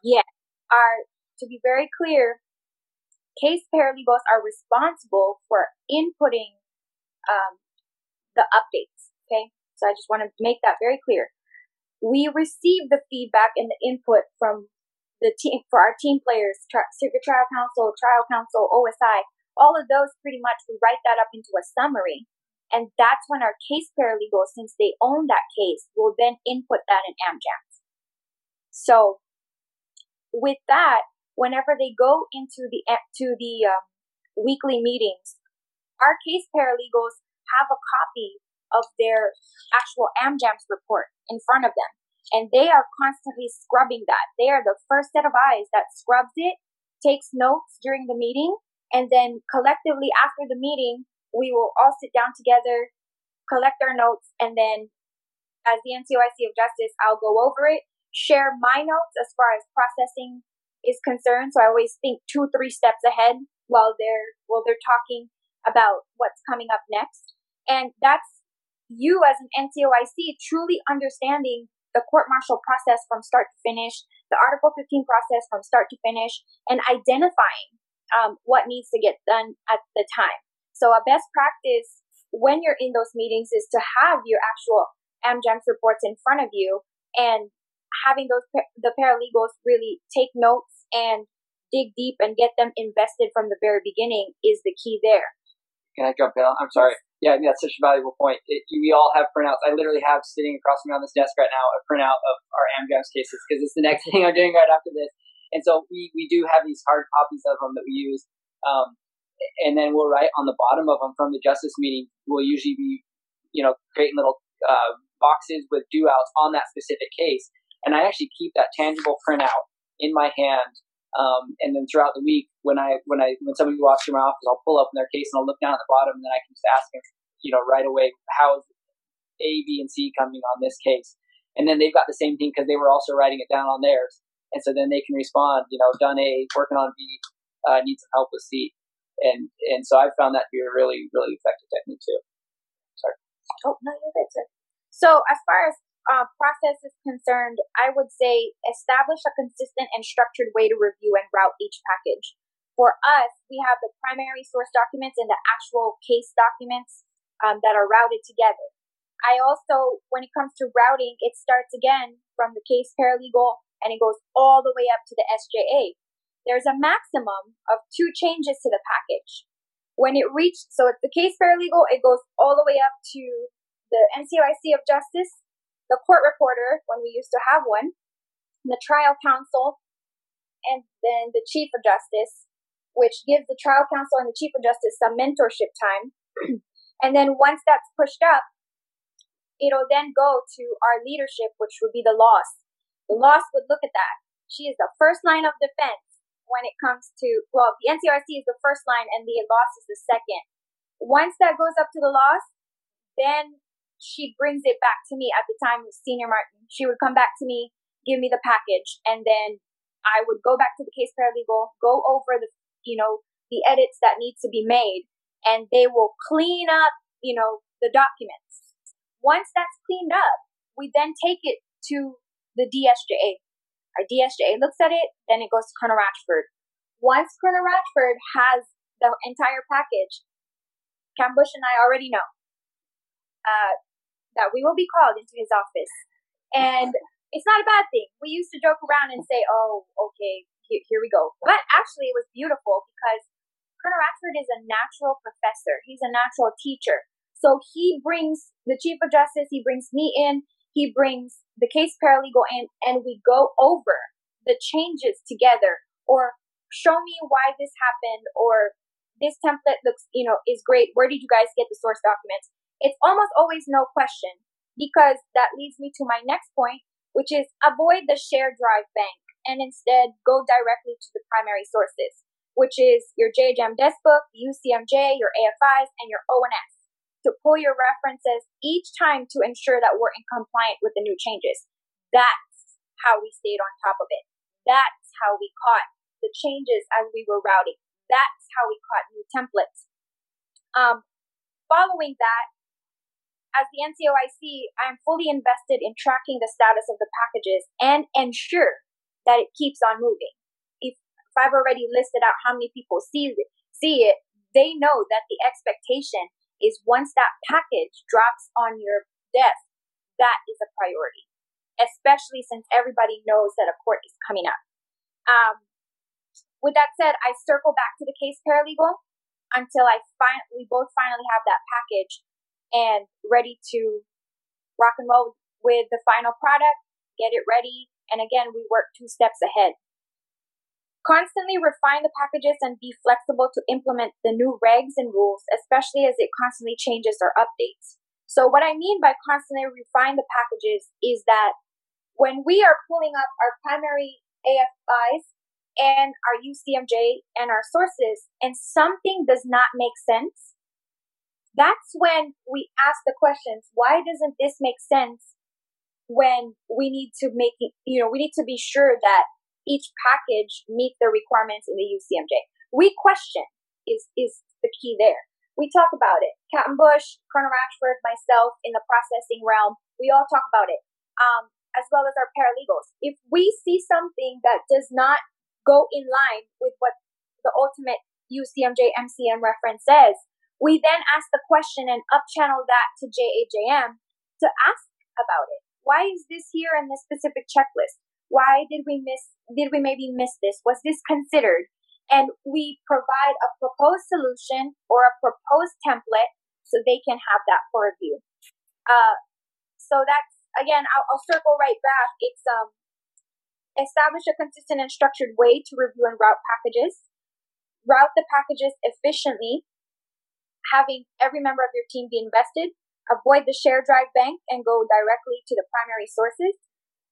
Yeah, are, to be very clear, case paralegals are responsible for inputting um, the updates. Okay, so I just want to make that very clear. We receive the feedback and the input from the team for our team players, tri- circuit trial counsel, trial counsel, OSI, all of those pretty much we write that up into a summary. And that's when our case paralegals, since they own that case, will then input that in AmJams. So with that, whenever they go into the to the um, weekly meetings, our case paralegals have a copy of their actual AmJams report in front of them. And they are constantly scrubbing that. They are the first set of eyes that scrubs it, takes notes during the meeting, and then collectively after the meeting, we will all sit down together, collect our notes, and then as the NCOIC of Justice, I'll go over it, share my notes as far as processing is concerned. So I always think two, three steps ahead while they're while they're talking about what's coming up next. And that's you as an NCOIC truly understanding the court martial process from start to finish, the Article 15 process from start to finish, and identifying um, what needs to get done at the time. So a best practice when you're in those meetings is to have your actual AmJams reports in front of you and having those the paralegals really take notes and dig deep and get them invested from the very beginning is the key there. Can I jump in? I'm sorry. Yeah, I mean, that's such a valuable point. It, we all have printouts. I literally have sitting across from me on this desk right now a printout of our AmJams cases because it's the next thing I'm doing right after this. And so we, we do have these hard copies of them that we use. Um, and then we'll write on the bottom of them from the justice meeting. We'll usually be, you know, creating little uh, boxes with do outs on that specific case. And I actually keep that tangible printout in my hand um, and then throughout the week, when I when I when somebody walks through my office, I'll pull up in their case and I'll look down at the bottom, and then I can just ask them, you know, right away, how is A, B, and C coming on this case? And then they've got the same thing because they were also writing it down on theirs, and so then they can respond, you know, done A, working on B, uh, need some help with C, and and so I've found that to be a really really effective technique too. Sorry. Oh no, you're good, sir. So as far as uh, process is concerned, I would say establish a consistent and structured way to review and route each package. For us, we have the primary source documents and the actual case documents um, that are routed together. I also, when it comes to routing, it starts again from the case paralegal and it goes all the way up to the SJA. There's a maximum of two changes to the package. When it reaches, so it's the case paralegal, it goes all the way up to the NCOIC of Justice, the court reporter when we used to have one, the trial counsel, and then the chief of justice, which gives the trial counsel and the chief of justice some mentorship time. and then once that's pushed up, it'll then go to our leadership, which would be the LOS. The LOS would look at that. She is the first line of defense when it comes to, well, the NCOIC is the first line and the LOS is the second. Once that goes up to the LOS, then she brings it back to me at the time with Senior Martin. She would come back to me, give me the package, and then I would go back to the case paralegal, go over the, you know, the edits that need to be made, and they will clean up, you know, the documents. Once that's cleaned up, we then take it to the DSJA. Our DSJA looks at it, then it goes to Colonel Ratchford. Once Colonel Ratchford has the entire package, Cam Bush and I already know. Uh, that we will be called into his office. And it's not a bad thing. We used to joke around and say, oh, okay, here, we go. But actually, it was beautiful because Colonel Ratchford is a natural professor, he's a natural teacher. So he brings the Chief of Justice, he brings me in, he brings the case paralegal in, and we go over the changes together or show me why this happened or this template looks, you know, is great. Where did you guys get the source documents? It's almost always no question because that leads me to my next point, which is avoid the share drive bank and instead go directly to the primary sources, which is your JJM desk book, UCMJ, your AFIs, and your ONS to pull your references each time to ensure that we're in compliant with the new changes. That's how we stayed on top of it. That's how we caught the changes as we were routing. That's how we caught new templates. Um, following that, as the NCOIC, I am fully invested in tracking the status of the packages and ensure that it keeps on moving. If, if I've already listed out how many people see it, see it, they know that the expectation is once that package drops on your desk, that is a priority, especially since everybody knows that a court is coming up. Um, with that said, I circle back to the case paralegal until I find we both finally have that package and ready to rock and roll with the final product, get it ready, and again, we work two steps ahead. Constantly refine the packages and be flexible to implement the new regs and rules, especially as it constantly changes or updates. So, what I mean by constantly refine the packages is that when we are pulling up our primary AFIs and our UCMJ and our sources, and something does not make sense, that's when we ask the questions why doesn't this make sense when we need to make it, you know, we need to be sure that each package meets the requirements in the UCMJ. We question is, is the key there. We talk about it. Captain Bush, Colonel Ratchford, myself in the processing realm, we all talk about it, um, as well as our paralegals. If we see something that does not go in line with what the ultimate UCMJ MCM reference says, we then ask the question and up upchannel that to JAJM to ask about it. Why is this here in this specific checklist? Why did we miss, did we maybe miss this? Was this considered? And we provide a proposed solution or a proposed template so they can have that for review. Uh, so that's, again, I'll, I'll circle right back. It's, um, establish a consistent and structured way to review and route packages, route the packages efficiently having every member of your team be invested, avoid the share drive bank and go directly to the primary sources,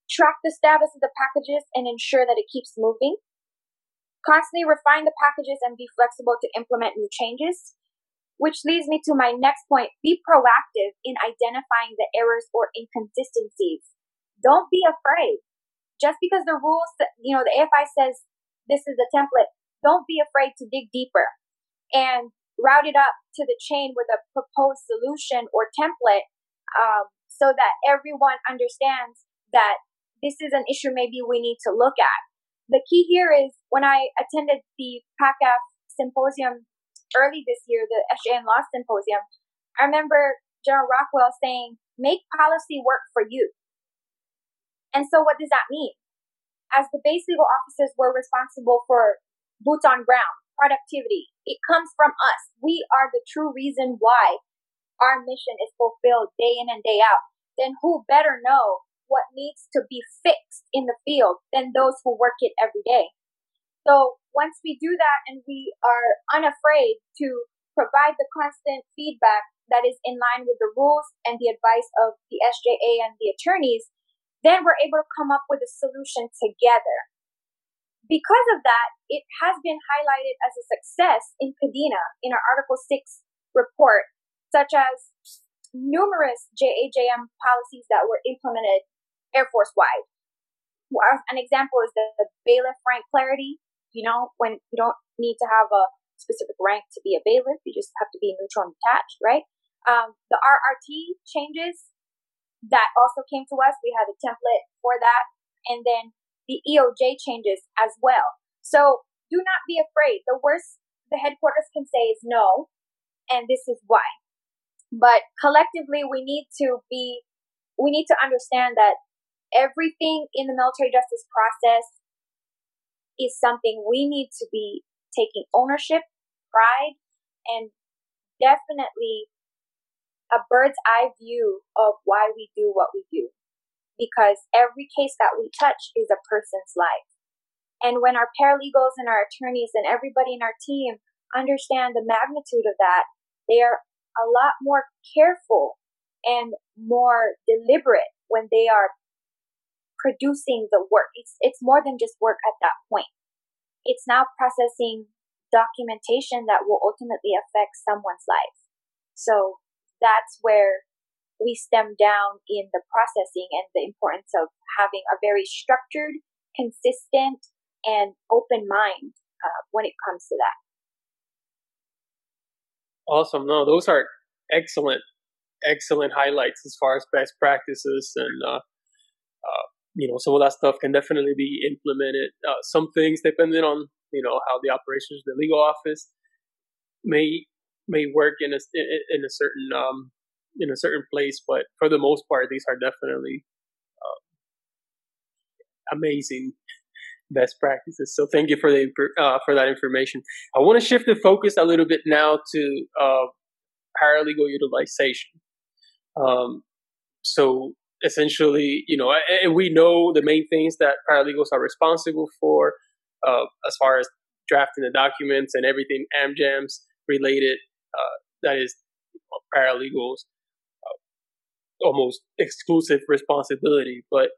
track the status of the packages and ensure that it keeps moving, constantly refine the packages and be flexible to implement new changes, which leads me to my next point. Be proactive in identifying the errors or inconsistencies. Don't be afraid. Just because the rules, you know, the AFI says this is a template, don't be afraid to dig deeper. And route it up to the chain with a proposed solution or template um, so that everyone understands that this is an issue maybe we need to look at. The key here is when I attended the PACAF symposium early this year, the SJN Law Symposium, I remember General Rockwell saying, make policy work for you. And so what does that mean? As the base legal officers were responsible for boots on ground, productivity. It comes from us. We are the true reason why our mission is fulfilled day in and day out. Then who better know what needs to be fixed in the field than those who work it every day? So once we do that and we are unafraid to provide the constant feedback that is in line with the rules and the advice of the SJA and the attorneys, then we're able to come up with a solution together because of that, it has been highlighted as a success in Kadena in our Article 6 report, such as numerous JAJM policies that were implemented Air Force wide. An example is the, the bailiff rank clarity. You know, when you don't need to have a specific rank to be a bailiff, you just have to be neutral and detached, right? Um, the RRT changes that also came to us. We had a template for that. And then the EOJ changes as well. So do not be afraid. The worst the headquarters can say is no, and this is why. But collectively, we need to be, we need to understand that everything in the military justice process is something we need to be taking ownership, pride, and definitely a bird's eye view of why we do what we do because every case that we touch is a person's life. And when our paralegals and our attorneys and everybody in our team understand the magnitude of that, they are a lot more careful and more deliberate when they are producing the work. It's, it's more than just work at that point. It's now processing documentation that will ultimately affect someone's life. So that's where we stem down in the processing and the importance of having a very structured, consistent, and open mind uh, when it comes to that. Awesome. No, those are excellent, excellent highlights as far as best practices and uh, uh, you know some of that stuff can definitely be implemented. Uh, some things, depending on you know how the operations the legal office may may work in a in a certain um, in a certain place, but for the most part, these are definitely uh, amazing best practices. So thank you for the uh, for that information. I want to shift the focus a little bit now to uh, paralegal utilization. Um, so essentially, you know, and we know the main things that paralegals are responsible for, uh, as far as drafting the documents and everything AmJams related. Uh, that is paralegals almost exclusive responsibility. But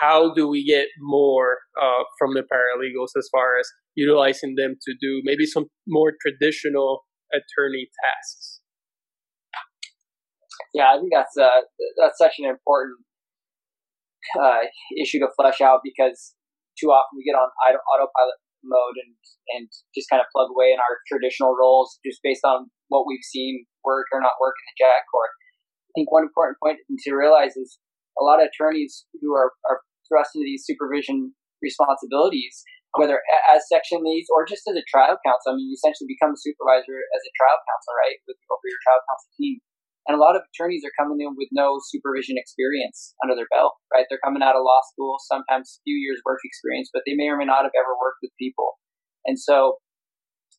how do we get more uh, from the paralegals as far as utilizing them to do maybe some more traditional attorney tasks? Yeah, I think that's uh, that's such an important uh, issue to flesh out because too often we get on autopilot mode and and just kind of plug away in our traditional roles just based on what we've seen work or not work in the JAG Corps. Think one important point to realize is a lot of attorneys who are, are thrust into these supervision responsibilities, whether as section leads or just as a trial counsel. I mean, you essentially become a supervisor as a trial counsel, right, with over your trial counsel team. And a lot of attorneys are coming in with no supervision experience under their belt, right? They're coming out of law school, sometimes a few years work experience, but they may or may not have ever worked with people. And so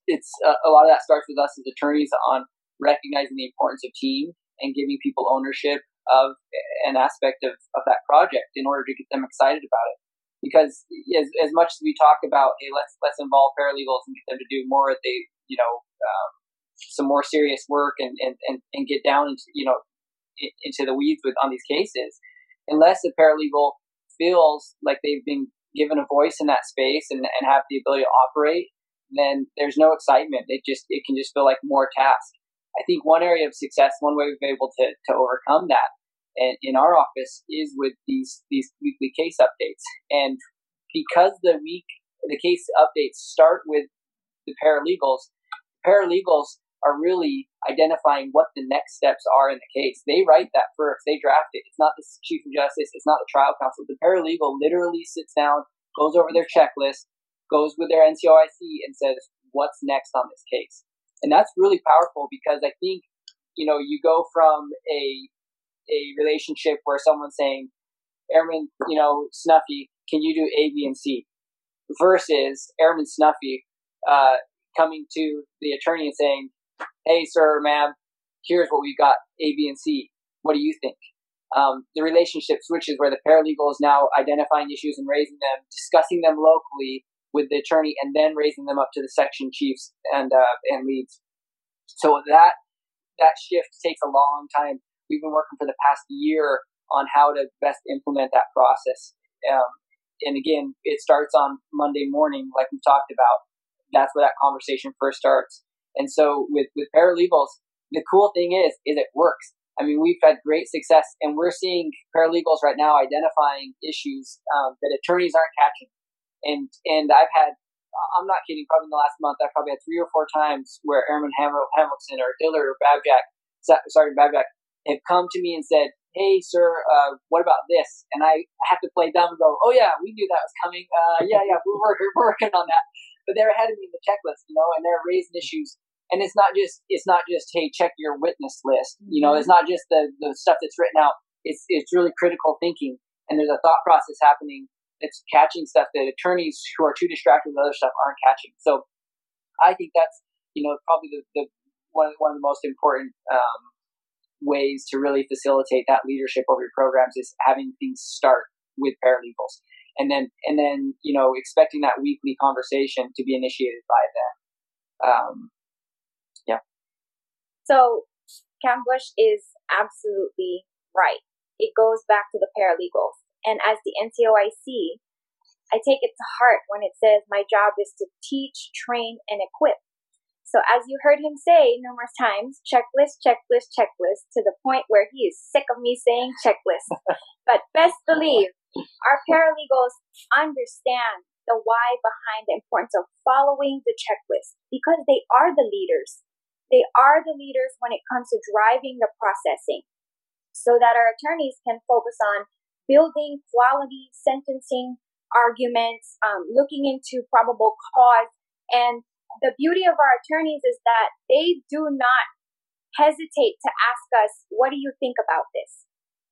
it's uh, a lot of that starts with us as attorneys on recognizing the importance of team and giving people ownership of an aspect of, of that project in order to get them excited about it. Because as, as much as we talk about, hey, let's let's involve paralegals and get them to do more, they you know um, some more serious work and, and, and, and get down into, you know, into the weeds with on these cases, unless the paralegal feels like they've been given a voice in that space and, and have the ability to operate, then there's no excitement. It just it can just feel like more task. I think one area of success, one way we've been able to, to overcome that in, in our office is with these these weekly case updates. And because the week the case updates start with the paralegals, paralegals are really identifying what the next steps are in the case. They write that first. They draft it. It's not the chief of justice. It's not the trial counsel. The paralegal literally sits down, goes over their checklist, goes with their NCOIC, and says, "What's next on this case?" And that's really powerful because I think you know you go from a a relationship where someone's saying, "Airman, you know, Snuffy, can you do A, B, and C?" versus Airman Snuffy uh, coming to the attorney and saying, hey, sir, ma'am, here's what we've got, A, B, and C. What do you think? Um, the relationship switches where the paralegal is now identifying issues and raising them, discussing them locally with the attorney, and then raising them up to the section chiefs and uh, and leads. So that that shift takes a long time. We've been working for the past year on how to best implement that process. Um, and again, it starts on Monday morning, like we talked about. That's where that conversation first starts. And so with, with paralegals, the cool thing is, is it works. I mean, we've had great success and we're seeing paralegals right now identifying issues um, that attorneys aren't catching. And, and I've had, I'm not kidding, probably in the last month, I've probably had three or four times where Airman Ham- Hamilton or Dillard or Babjack, Sergeant Babjack, have come to me and said, hey, sir, uh, what about this? And I have to play dumb and go, oh, yeah, we knew that was coming. Uh, yeah, yeah, we're, working, we're working on that. But they're ahead of me in the checklist, you know, and they're raising issues and it's not just it's not just hey check your witness list you know mm-hmm. it's not just the, the stuff that's written out it's it's really critical thinking and there's a thought process happening that's catching stuff that attorneys who are too distracted with other stuff aren't catching so i think that's you know probably the, the one, one of the most important um, ways to really facilitate that leadership over your programs is having things start with paralegals and then and then you know expecting that weekly conversation to be initiated by them um, yeah. so Bush is absolutely right. It goes back to the paralegals. And as the NCOIC, I take it to heart when it says my job is to teach, train, and equip. So as you heard him say numerous times, checklist, checklist, checklist, to the point where he is sick of me saying checklist. but best believe our paralegals understand the why behind the importance of following the checklist because they are the leaders They are the leaders when it comes to driving the processing so that our attorneys can focus on building quality sentencing arguments, um, looking into probable cause. And the beauty of our attorneys is that they do not hesitate to ask us, what do you think about this?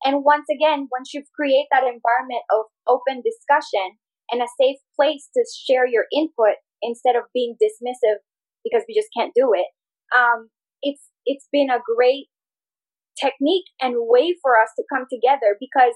And once again, once you create that environment of open discussion and a safe place to share your input instead of being dismissive because we just can't do it, um, it's it's been a great technique and way for us to come together because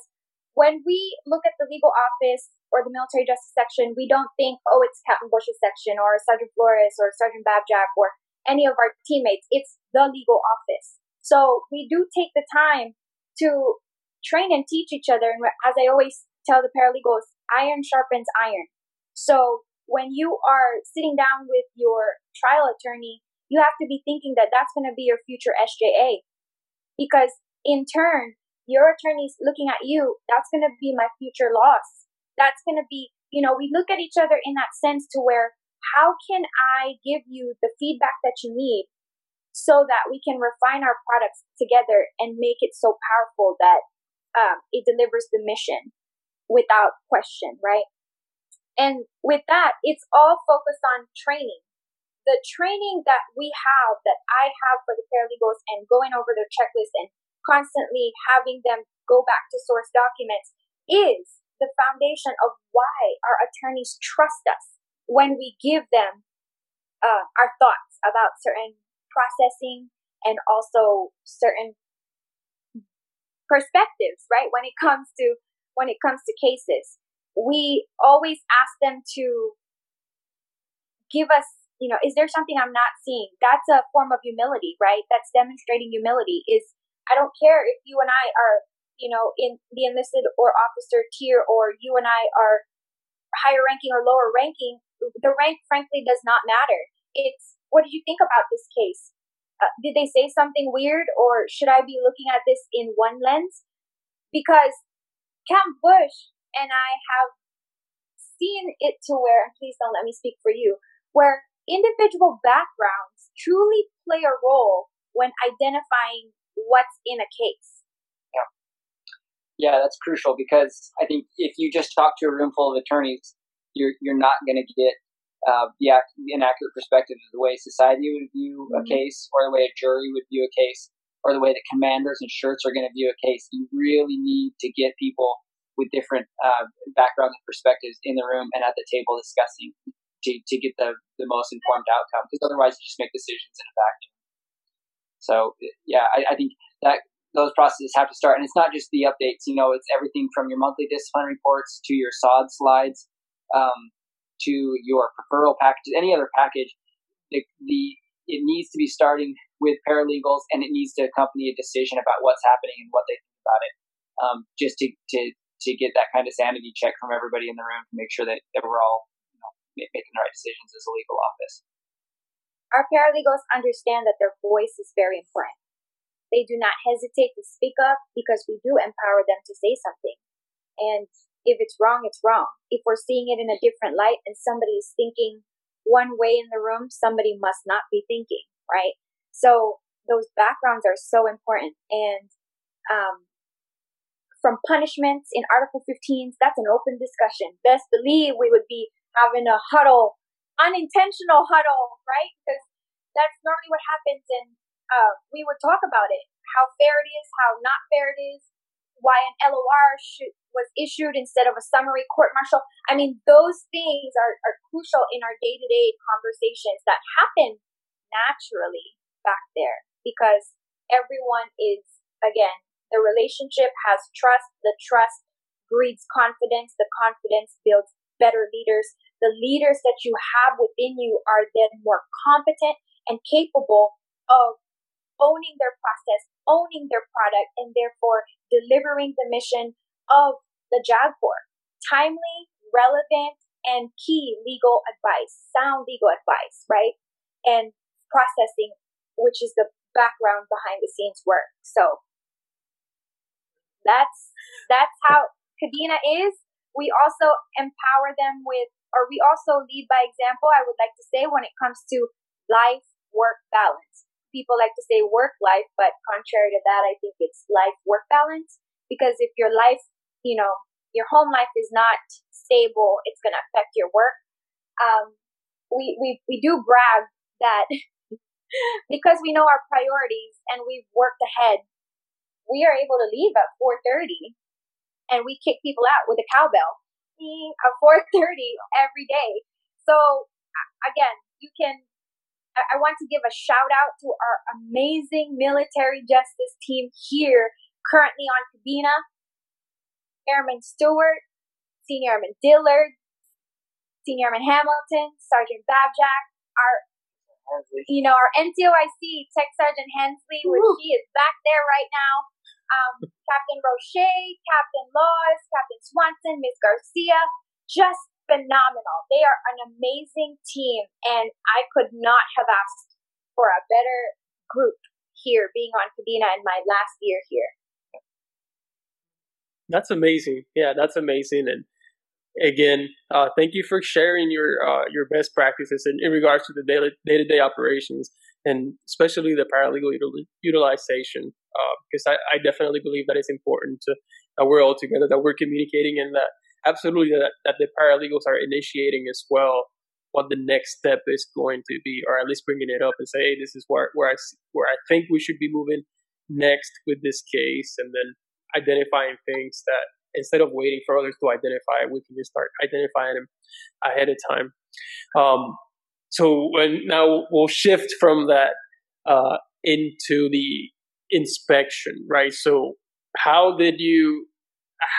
when we look at the legal office or the military justice section, we don't think, oh, it's Captain Bush's section or Sergeant Flores or Sergeant Babjack or any of our teammates. It's the legal office. So we do take the time to train and teach each other. And as I always tell the paralegals, iron sharpens iron. So when you are sitting down with your trial attorney, you have to be thinking that that's going to be your future SJA. Because in turn, your attorney's looking at you, that's going to be my future LOS. That's going to be, you know, we look at each other in that sense to where how can I give you the feedback that you need so that we can refine our products together and make it so powerful that um, it delivers the mission without question, right? And with that, it's all focused on training. The training that we have, that I have for the paralegals and going over their checklist and constantly having them go back to source documents is the foundation of why our attorneys trust us when we give them uh, our thoughts about certain processing and also certain perspectives, right? When it comes to when it comes to cases, we always ask them to give us, you know, is there something I'm not seeing? That's a form of humility, right? That's demonstrating humility. Is I don't care if you and I are, you know, in the enlisted or officer tier, or you and I are higher ranking or lower ranking. The rank, frankly, does not matter. It's what did you think about this case? Uh, did they say something weird, or should I be looking at this in one lens? Because Cam Bush and I have seen it to where, and please don't let me speak for you, where individual backgrounds truly play a role when identifying what's in a case. Yeah. Yeah, that's crucial because I think if you just talk to a room full of attorneys, you're you're not going to get uh, the, inaccurate perspective of the way society would view mm-hmm. a case, or the way a jury would view a case, or the way that commanders and shirts are going to view a case. You really need to get people with different uh, backgrounds and perspectives in the room and at the table discussing to, to get the, the most informed outcome. Because otherwise, you just make decisions in a vacuum. So yeah, I, I think that those processes have to start, and it's not just the updates. You know, it's everything from your monthly discipline reports to your SOD slides. Um, to your referral package, any other package, the, the it needs to be starting with paralegals and it needs to accompany a decision about what's happening and what they think about it. Um, just to, to, to get that kind of sanity check from everybody in the room to make sure that, that we're all you know, making the right decisions as a legal office. Our paralegals understand that their voice is very important. They do not hesitate to speak up because we do empower them to say something. And if it's wrong, it's wrong. If we're seeing it in a different light and somebody is thinking one way in the room, somebody must not be thinking, right? So those backgrounds are so important. And um, from punishments in Article 15, that's an open discussion. Best believe we would be having a huddle, unintentional huddle, right? Because that's normally what happens. And uh, we would talk about it, how fair it is, how not fair it is, why an LOR should, was issued instead of a summary court martial. I mean, those things are, are crucial in our day to day conversations that happen naturally back there because everyone is, again, the relationship has trust, the trust breeds confidence, the confidence builds better leaders. The leaders that you have within you are then more competent and capable of owning their process, owning their product, and therefore delivering the mission of the JAG Corps. Timely, relevant, and key legal advice, sound legal advice, right? And processing, which is the background behind the scenes work. So that's that's how Kadena is. We also empower them with, or we also lead by example. I would like to say when it comes to life work balance. people like to say work life, but contrary to that, I think it's life work balance. Because if your life, you know, your home life is not stable, it's going to affect your work. Um, we, we, we do brag that because we know our priorities and we've worked ahead, we are able to leave at 4.30 and we kick people out with a cowbell at 4.30 every day. So again, you can I want to give a shout out to our amazing military justice team here currently on Kadena. Airman Stewart, Senior Airman Dillard, Senior Airman Hamilton, Sergeant Babjack, our you know, our NCOIC Tech Sergeant Hensley, which she is back there right now. Um, Captain Roche, Captain Laws, Captain Swanson, Miss Garcia, just phenomenal. They are an amazing team, and I could not have asked for a better group here being on Kadena in my last year here. That's amazing. Yeah, that's amazing. And again, uh, thank you for sharing your uh, your best practices in, in regards to the day to day operations and especially the paralegal util- utilization. Uh, because I, I definitely believe that it's important to that we're all together, that we're communicating, and that absolutely that, that the paralegals are initiating as well what the next step is going to be, or at least bringing it up and say, hey, this is where where I where I think we should be moving next with this case, and then identifying things that instead of waiting for others to identify, we can just start identifying them ahead of time. Um, so now we'll shift from that uh, into the inspection, right? So how did you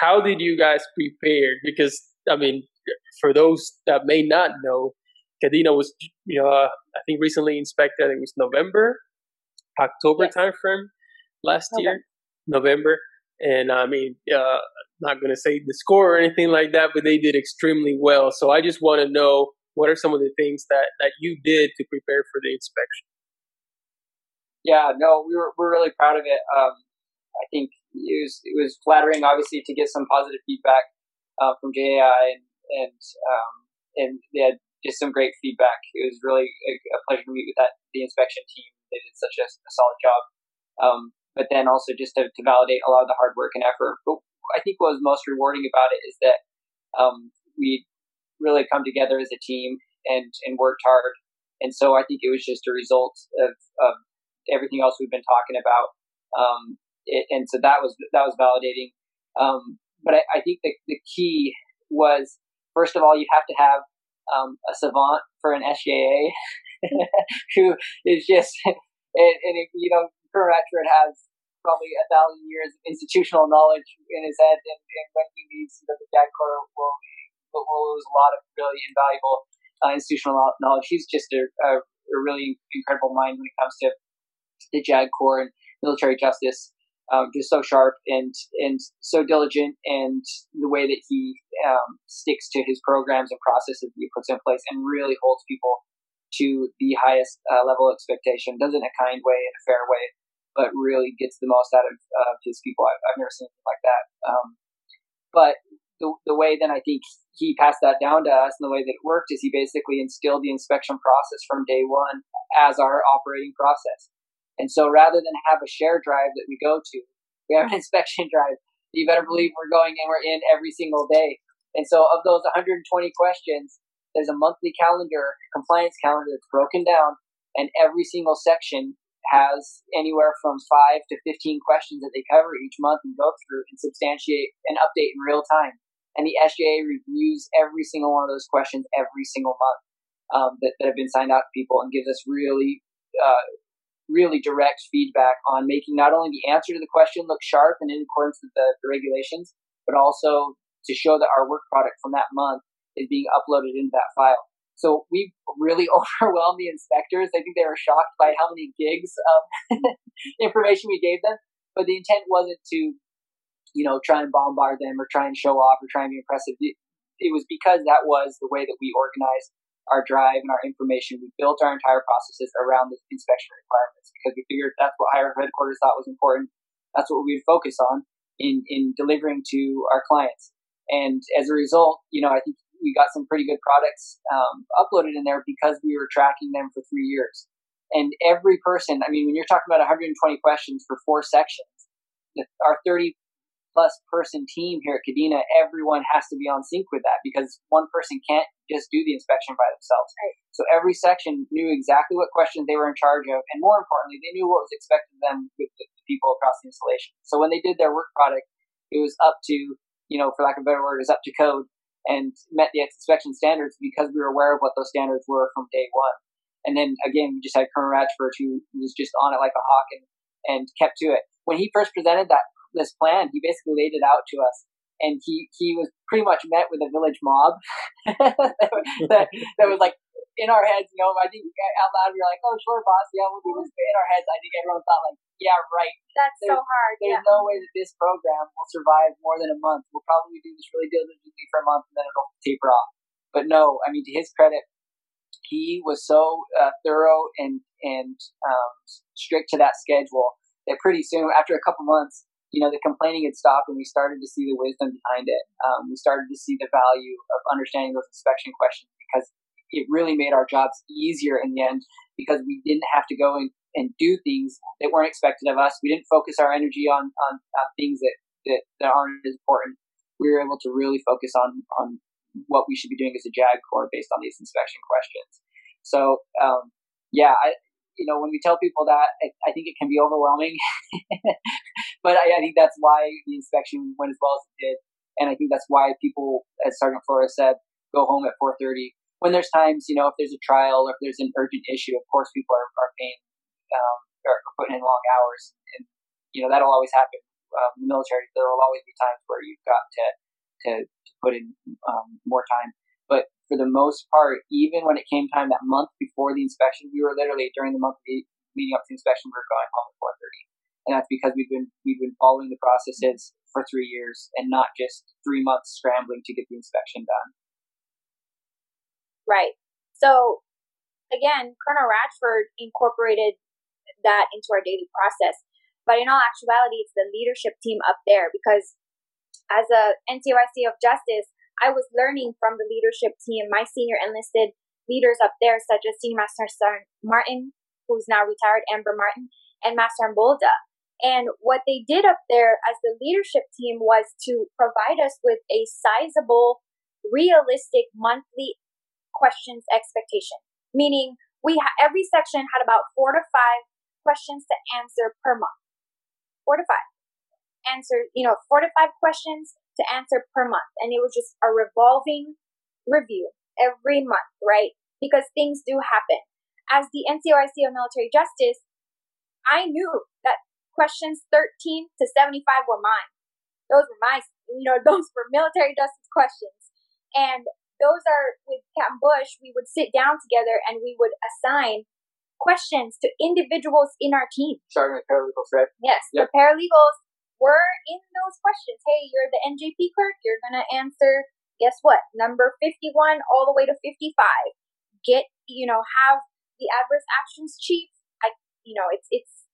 how did you guys prepare? Because I mean, for those that may not know, Kadena was you know uh, I think recently inspected. It was November, October yes. timeframe last okay. year, November, and I mean, uh, not going to say the score or anything like that, but they did extremely well. So I just want to know what are some of the things that that you did to prepare for the inspection. Yeah, no, we were we're really proud of it. Um, I think it was it was flattering, obviously, to get some positive feedback uh, from JAI and and um, and they had just some great feedback. It was really a, a, pleasure to meet with that the inspection team. They did such a, a solid job. Um, but then also just to, to, validate a lot of the hard work and effort. But I think what was most rewarding about it is that um, we really come together as a team and and worked hard. And so I think it was just a result of, of everything else we've been talking about. Um, it, and so that was that was validating. Um, but I, I, think the, the key was first of all you have to have um, a savant for an SJA who is just and, and it, you know Colonel Ratchford has probably a thousand years of institutional knowledge in his head, and, and when he leaves the JAG Corps, will will lose a lot of really invaluable uh, institutional knowledge. He's just a, a, a, really incredible mind when it comes to the JAG Corps and military justice um, just so sharp and and so diligent, and the way that he um, sticks to his programs and processes that he puts in place, and really holds people to the highest uh, level of expectation. Does it in a kind way, in a fair way, but really gets the most out of uh, his people. I've, I've, never seen anything like that. Um, but the, the way then I think he passed that down to us and the way that it worked is he basically instilled the inspection process from day one as our operating process. And so rather than have a share drive that we go to, we have an inspection drive. You better believe we're going and we're in every single day. And so of those 120 questions, there's a monthly calendar, compliance calendar that's broken down, and every single section has anywhere from five to 15 questions that they cover each month and go through and substantiate and update in real time. And the SJA reviews every single one of those questions every single month um, that, that have been signed out to people and gives us really uh, really direct feedback on making not only the answer to the question look sharp and in accordance with the, the regulations, but also to show that our work product from that month is being uploaded into that file. So we really overwhelmed the inspectors. I think they were shocked by how many gigs of information we gave them. But the intent wasn't to, you know, try and bombard them or try and show off or try and be impressive. It, it was because that was the way that we organized our drive and our information. We built our entire processes around the inspection requirements because we figured that's what higher headquarters thought was important. That's what we'd focus on in, in delivering to our clients. And as a result, you know, I think we got some pretty good products um, uploaded in there because we were tracking them for three years. And every person, I mean, when you're talking about 120 questions for four sections, our 30 plus person team here at Kadena, everyone has to be on sync with that because one person can't just do the inspection by themselves. Right. So every section knew exactly what questions they were in charge of, and more importantly, they knew what was expected of them with the people across the installation. So when they did their work product, it was up to, you know, for lack of a better word, it was up to code and met the inspection standards because we were aware of what those standards were from day one. And then again, we just had Colonel Ratchford who was just on it like a hawk and, and kept to it. When he first presented that this plan. He basically laid it out to us, and he he was pretty much met with a village mob that, that was like in our heads. You know, I think out loud we were like, "Oh, sure, boss, yeah, we'll do this." But in our heads, I think everyone thought like, "Yeah, right." That's there's, so hard. There's yeah. no way that this program will survive more than a month. We'll probably do this really diligently for a month, and then it'll taper off. But no, I mean, to his credit, he was so uh, thorough and and um, strict to that schedule that pretty soon, after a couple months, you know, the complaining had stopped and we started to see the wisdom behind it. Um, we started to see the value of understanding those inspection questions because it really made our jobs easier in the end because we didn't have to go and, and do things that weren't expected of us. We didn't focus our energy on, on, on things that, that, that aren't as important. We were able to really focus on, on what we should be doing as a JAG Corps based on these inspection questions. So, um, yeah, I, you know, when we tell people that, I, I think it can be overwhelming. but I, I, think that's why the inspection went as well as it did, and I think that's why people, as Sergeant Flores said, go home at 4:30. When there's times, you know, if there's a trial or if there's an urgent issue, of course, people are, are paying um, or putting in long hours, and you know that'll always happen. Um, in the military, there will always be times where you've got to to, to put in um, more time. For the most part, even when it came time that month before the inspection, we were literally during the month leading up to the inspection, we were going home at 4:30, and that's because we've been we've been following the processes for three years and not just three months scrambling to get the inspection done. Right. So again, Colonel Ratchford incorporated that into our daily process. But in all actuality, it's the leadership team up there because as a NCOIC of Justice, I was learning from the leadership team, my senior enlisted leaders up there, such as Senior Master Sergeant Martin, who's now retired, Amber Martin, and Master Bolda. And what they did up there as the leadership team was to provide us with a sizable, realistic monthly questions expectation. Meaning, we ha- every section had about four to five questions to answer per month. Four to five. Answer, you know, four to five questions to answer per month. And it was just a revolving review every month, right? Because things do happen. As the NCOIC of Military Justice, I knew that questions 13 to 75 were mine. Those were my, you know, those were military justice questions. And those are with Captain Bush, we would sit down together and we would assign questions to individuals in our team. Starting with paralegals, right? Yes, yep. the paralegals were in those questions. Hey, you're the NJP clerk. You're going to answer, guess what? Number 51 all the way to 55. Get, you know, have the adverse actions chief. I, you know, it's, it's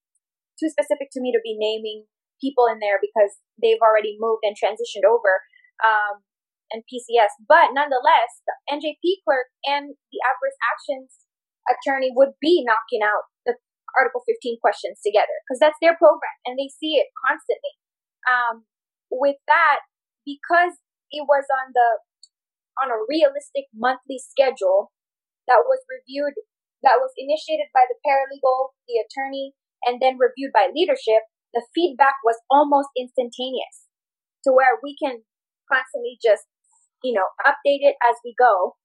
too specific to me to be naming people in there because they've already moved and transitioned over. Um, and PCS, but nonetheless, the NJP clerk and the adverse actions attorney would be knocking out the Article 15 questions together because that's their program and they see it constantly. Um, with that, because it was on the on a realistic monthly schedule that was reviewed, that was initiated by the paralegal, the attorney, and then reviewed by leadership, the feedback was almost instantaneous to where we can constantly just, you know, update it as we go,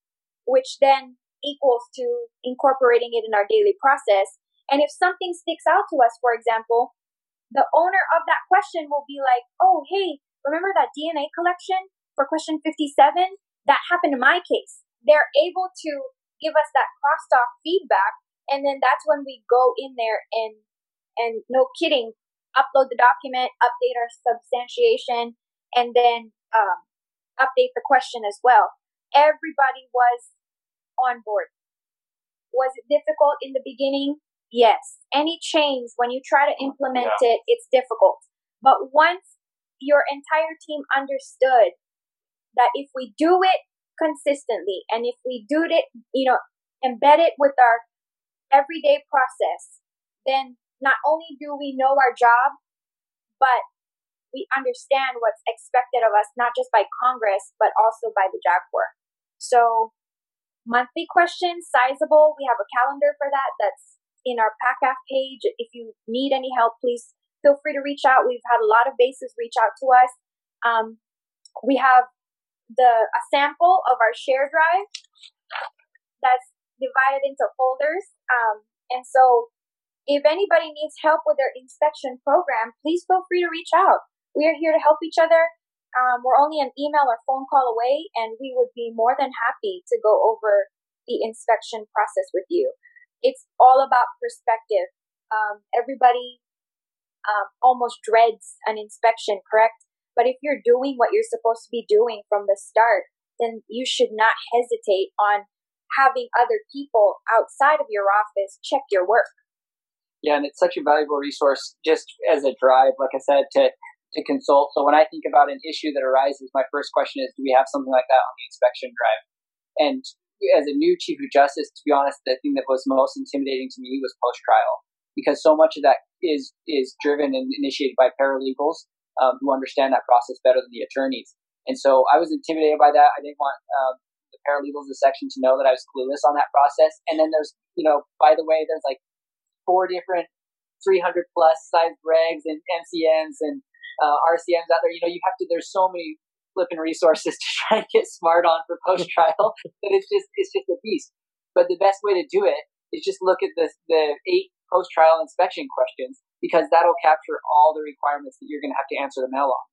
which then equals to incorporating it in our daily process and if something sticks out to us, for example, the owner of that question will be like, oh, hey, remember that DNA collection for question 57? That happened in my case. They're able to give us that crosstalk feedback. And then that's when we go in there and, and no kidding, upload the document, update our substantiation, and then um, update the question as well. Everybody was on board. Was it difficult in the beginning? Yes. Any change, when you try to implement yeah. it, it's difficult. But once your entire team understood that if we do it consistently and if we do it, you know, embed it with our everyday process, then not only do we know our job, but we understand what's expected of us, not just by Congress, but also by the Jaguar. So, monthly questions, sizable. We have a calendar for that. That's in our PACAF page. If you need any help, please feel free to reach out. We've had a lot of bases reach out to us. Um, we have the a sample of our share drive that's divided into folders. Um, and so if anybody needs help with their inspection program, please feel free to reach out. We are here to help each other. Um, we're only an email or phone call away, and we would be more than happy to go over the inspection process with you. It's all about perspective. Um, everybody um, almost dreads an inspection, correct? But if you're doing what you're supposed to be doing from the start, then you should not hesitate on having other people outside of your office check your work. Yeah, and it's such a valuable resource just as a drive, like I said, to to consult. So when I think about an issue that arises, my first question is, do we have something like that on the inspection drive? And as a new chief of justice, to be honest, the thing that was most intimidating to me was post trial because so much of that is is driven and initiated by paralegals um, who understand that process better than the attorneys. And so I was intimidated by that. I didn't want um, the paralegals the section to know that I was clueless on that process. And then there's, you know, by the way, there's like four different 300 plus size regs and MCMs and uh, RCMs out there. You know, you have to. There's so many flipping resources to try and get smart on for post trial but it's just it's just a beast. But the best way to do it is just look at the the eight post trial inspection questions because that'll capture all the requirements that you're going to have to answer the mail on.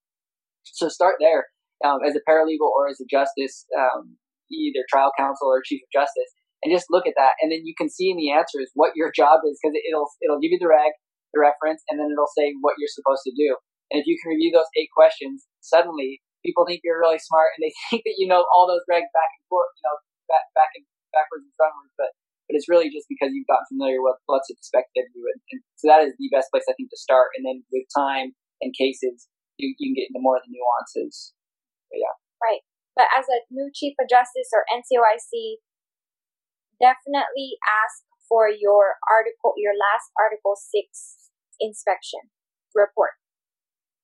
So start there um, as a paralegal or as a justice, um, either trial counsel or chief of justice, and just look at that, and then you can see in the answers what your job is because it'll it'll give you the reg, the reference, and then it'll say what you're supposed to do. And if you can review those eight questions, suddenly people think you're really smart and they think that you know all those regs back and forth, you know, back back and backwards and frontwards, but but it's really just because you've gotten familiar with what's expected of you. And, and, so that is the best place, I think, to start. And then with time and cases, you, you can get into more of the nuances. But yeah. Right. But as a new Chief of Justice or NCOIC, definitely ask for your article, your last Article 6 inspection report.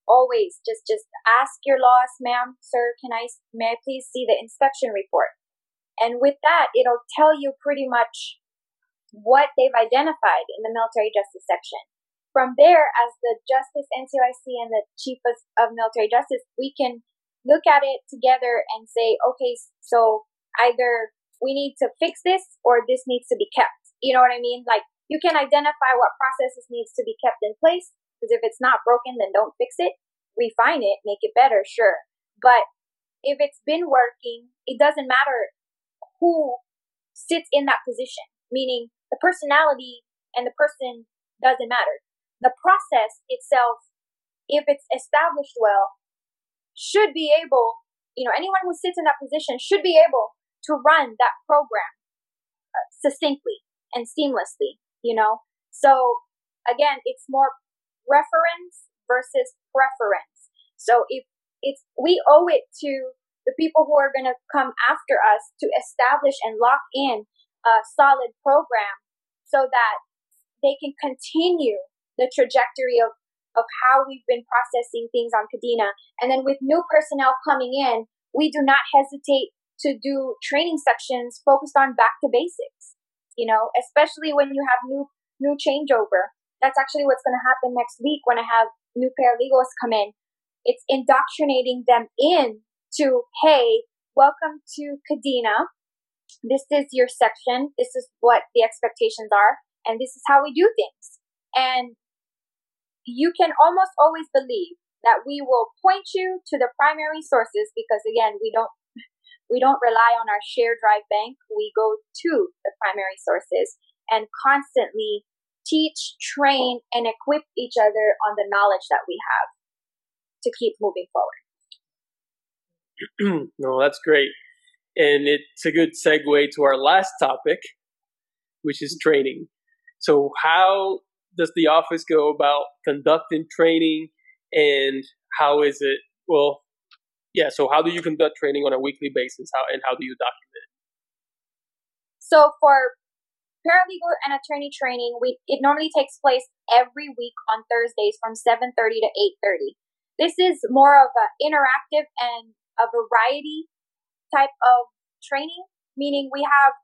Always just, just ask your LOS, ma'am, sir, can I, may I please see the inspection report? And with that, it'll tell you pretty much what they've identified in the military justice section. From there, as the Justice NCOIC and the Chief of Military Justice, we can look at it together and say, okay, so either we need to fix this or this needs to be kept. You know what I mean? Like you can identify what processes needs to be kept in place because if it's not broken, then don't fix it. Refine it, make it better, sure. But if it's been working, it doesn't matter who sits in that position, meaning the personality and the person doesn't matter. The process itself, if it's established well, should be able, you know, anyone who sits in that position should be able to run that program uh, succinctly and seamlessly, you know? So again, it's more reference versus preference. So if it's, we owe it to the people who are going to come after us to establish and lock in a solid program so that they can continue the trajectory of, of how we've been processing things on Kadena. And then with new personnel coming in, we do not hesitate to do training sections focused on back to basics. You know, especially when you have new new changeover. That's actually what's going to happen next week when I have new paralegals come in. It's indoctrinating them in to, hey, welcome to Kadena. This is your section. This is what the expectations are. And this is how we do things. And you can almost always believe that we will point you to the primary sources because again, we don't we don't rely on our share drive bank. We go to the primary sources and constantly teach, train, and equip each other on the knowledge that we have to keep moving forward. no, that's great. And it's a good segue to our last topic, which is training. So, how does the office go about conducting training and how is it? Well, yeah, so how do you conduct training on a weekly basis how, and how do you document it? So, for paralegal and attorney training, we it normally takes place every week on Thursdays from 7:30 to 8:30. This is more of an interactive and a variety type of training, meaning we have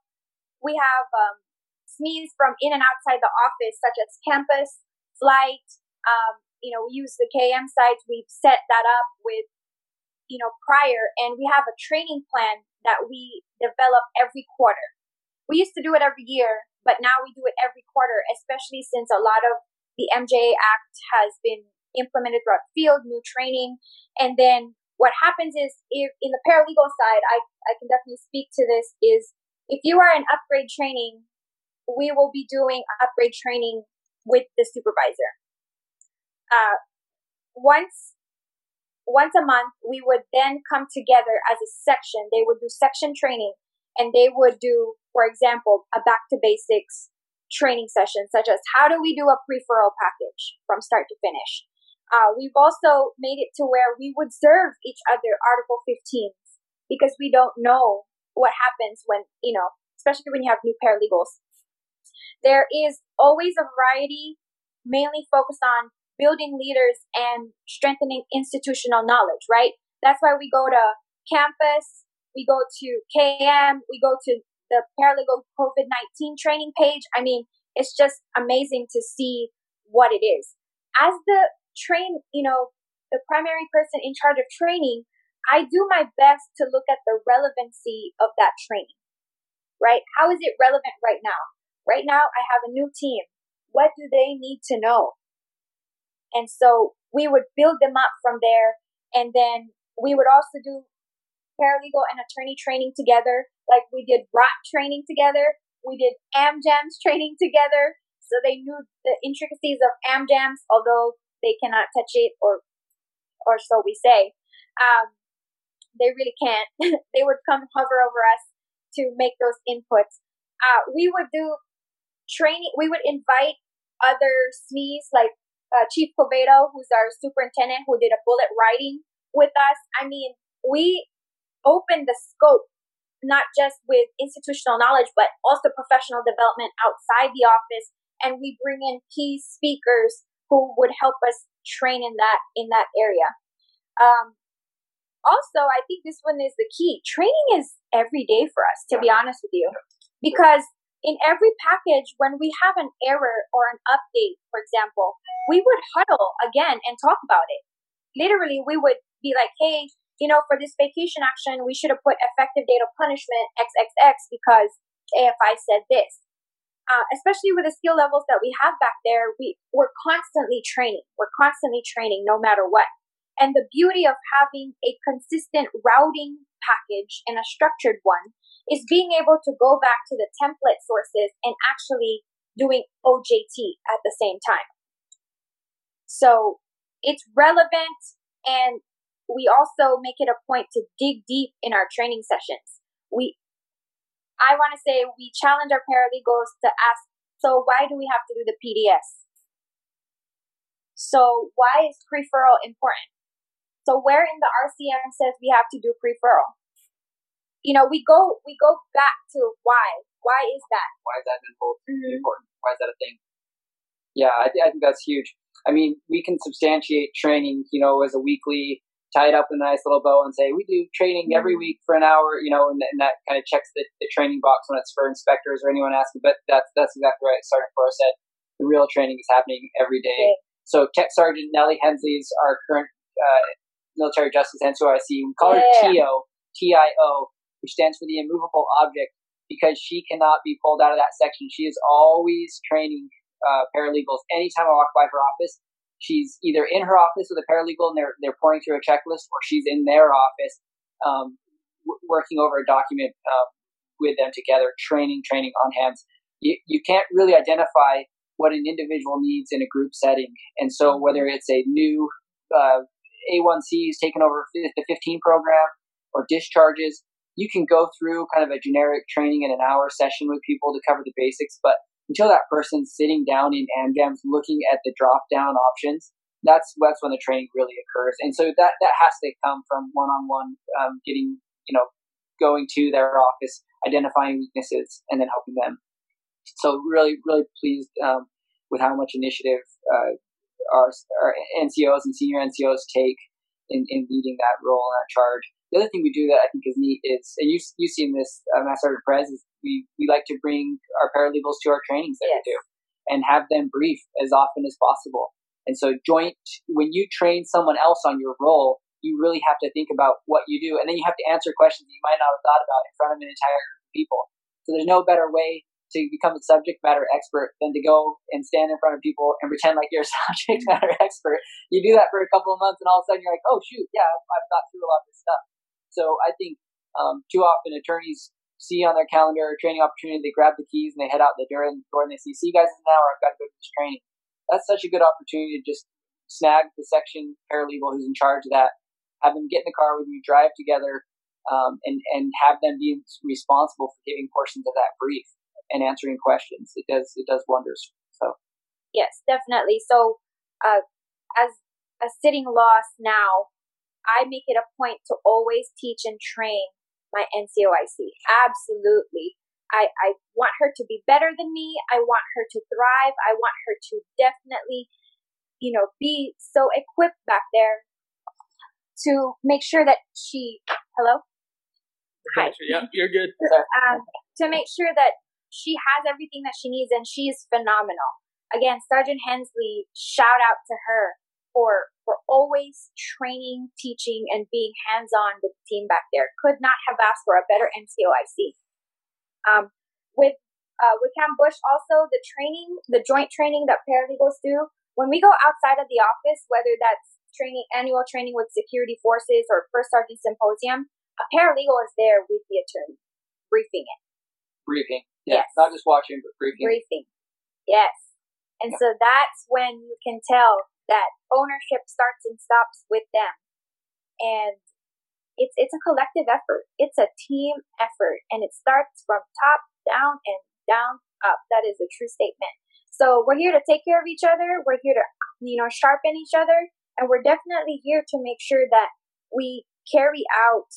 we have um, SMEs from in and outside the office, such as campus, flight. Um, you know, we use the KM sites. We've set that up with you know prior, and we have a training plan that we develop every quarter. We used to do it every year, but now we do it every quarter, especially since a lot of the MJA Act has been implemented throughout the field, new training. And then what happens is if in the paralegal side, I, I can definitely speak to this is if you are in upgrade training, we will be doing upgrade training with the supervisor. Uh, once once a month, we would then come together as a section. They would do section training and they would do, for example, a back to basics training session, such as how do we do a pre-referral package from start to finish? Uh, we've also made it to where we would serve each other Article 15s because we don't know what happens when, you know, especially when you have new paralegals. There is always a variety, mainly focused on building leaders and strengthening institutional knowledge, right? That's why we go to campus, we go to KM, we go to the paralegal COVID 19 training page. I mean, it's just amazing to see what it is. As the train, you know, the primary person in charge of training, I do my best to look at the relevancy of that training, right? How is it relevant right now? Right now, I have a new team. What do they need to know? And so we would build them up from there. And then we would also do paralegal and attorney training together. Like we did ROT training together. We did AmJams training together. So they knew the intricacies of AmJams, although they cannot touch it or or so we say. Um, they really can't. they would come hover over us to make those inputs. Uh, we would do training. We would invite other SMEs like uh, Chief Covedo, who's our superintendent, who did a bullet writing with us. I mean, we opened the scope not just with institutional knowledge, but also professional development outside the office. And we bring in key speakers who would help us train in that in that area. Um, also, I think this one is the key. Training is every day for us, to be honest with you, because in every package, when we have an error or an update, for example, we would huddle again and talk about it. Literally, we would be like, "Hey, you know, for this vacation action, we should have put effective date of punishment XXX because AFI said this." uh, especially with the skill levels that we have back there, we, we're constantly training. We're constantly training no matter what. And the beauty of having a consistent routing package and a structured one is being able to go back to the template sources and actually doing OJT at the same time. So it's relevant and we also make it a point to dig deep in our training sessions. We I want to say we challenge our paralegals to ask, so why do we have to do the PDS? So why is pre-referral important? So where in the RCM says we have to do pre-referral? You know, we go we go back to why. Why is that? Why is that mm-hmm. important? Why is that a thing? Yeah, I, th- I think that's huge. I mean, we can substantiate training, you know, as a weekly tie it up in a nice little bow and say we do training every week for an hour, you know, and, and that kind of checks the, the, training box when it's for inspectors or anyone asking. But that's that's exactly right. Sergeant Foro said the real training is happening every day. So Tech Sergeant Nellie Hensley is our current uh, military justice NCOIC. We call her TIO, T-I-O, which stands for the immovable object because she cannot be pulled out of that section. She is always training uh, paralegals. Anytime I walk by her office, she's either in her office with a paralegal and they're they're pouring through a checklist, or she's in their office um, w- working over a document uh, with them together, training, training on hands. You, you can't really identify what an individual needs in a group setting, and so whether it's a new uh, A1Cs taken over the 15 program or discharges, you can go through kind of a generic training in an hour session with people to cover the basics, but until that person's sitting down in AmJams looking at the drop down options, that's that's when the training really occurs. And so that that has to come from one on one, getting you know going to their office, identifying weaknesses, and then helping them. So really, really pleased um, with how much initiative uh, our, our NCOs and senior NCOs take in, in leading that role and that charge. The other thing we do that I think is neat is, and you, you've seen this, uh, Master Sergeant Perez, is we, we like to bring our paralegals to our trainings that yes. we do and have them brief as often as possible. And so joint, when you train someone else on your role, you really have to think about what you do. And then you have to answer questions that you might not have thought about in front of an entire group of people. So there's no better way to become a subject matter expert than to go and stand in front of people and pretend like you're a subject matter expert. You do that for a couple of months, and all of a sudden you're like, oh shoot, yeah, I've thought through a lot of this stuff. So I think um, too often attorneys see on their calendar a training opportunity, they grab the keys and they head out the door, and, door and they see, see you guys in an hour, I've got to go to this training. That's such a good opportunity to just snag the section paralegal who's in charge of that, have them get in the car with you, drive together, um, and and have them be responsible for giving portions of that brief and answering questions. It does it does wonders. So yes, definitely. So uh, as a sitting LOS now, I make it a point to always teach and train my NCOIC. Absolutely. I, I want her to be better than me. I want her to thrive. I want her to definitely, you know, be so equipped back there to make sure that she, hello? Hi. Yeah, you're good. Um, to make sure that she has everything that she needs and she's phenomenal. Again, Sergeant Hensley, shout out to her for for always training, teaching, and being hands on with the team back there. Could not have asked for a better NCOIC. Um, with uh, with Camp Bush, also the training, the joint training that paralegals do. When we go outside of the office, whether that's training, annual training with security forces or first sergeant symposium, a paralegal is there with the attorney, briefing it. Briefing. Yeah, yes. Not just watching, but briefing. Briefing. Yes. And yeah. so that's when you can tell that ownership starts and stops with them. And it's it's a collective effort. It's a team effort and it starts from top down and down up. That is a true statement. So we're here to take care of each other. We're here to you know sharpen each other and we're definitely here to make sure that we carry out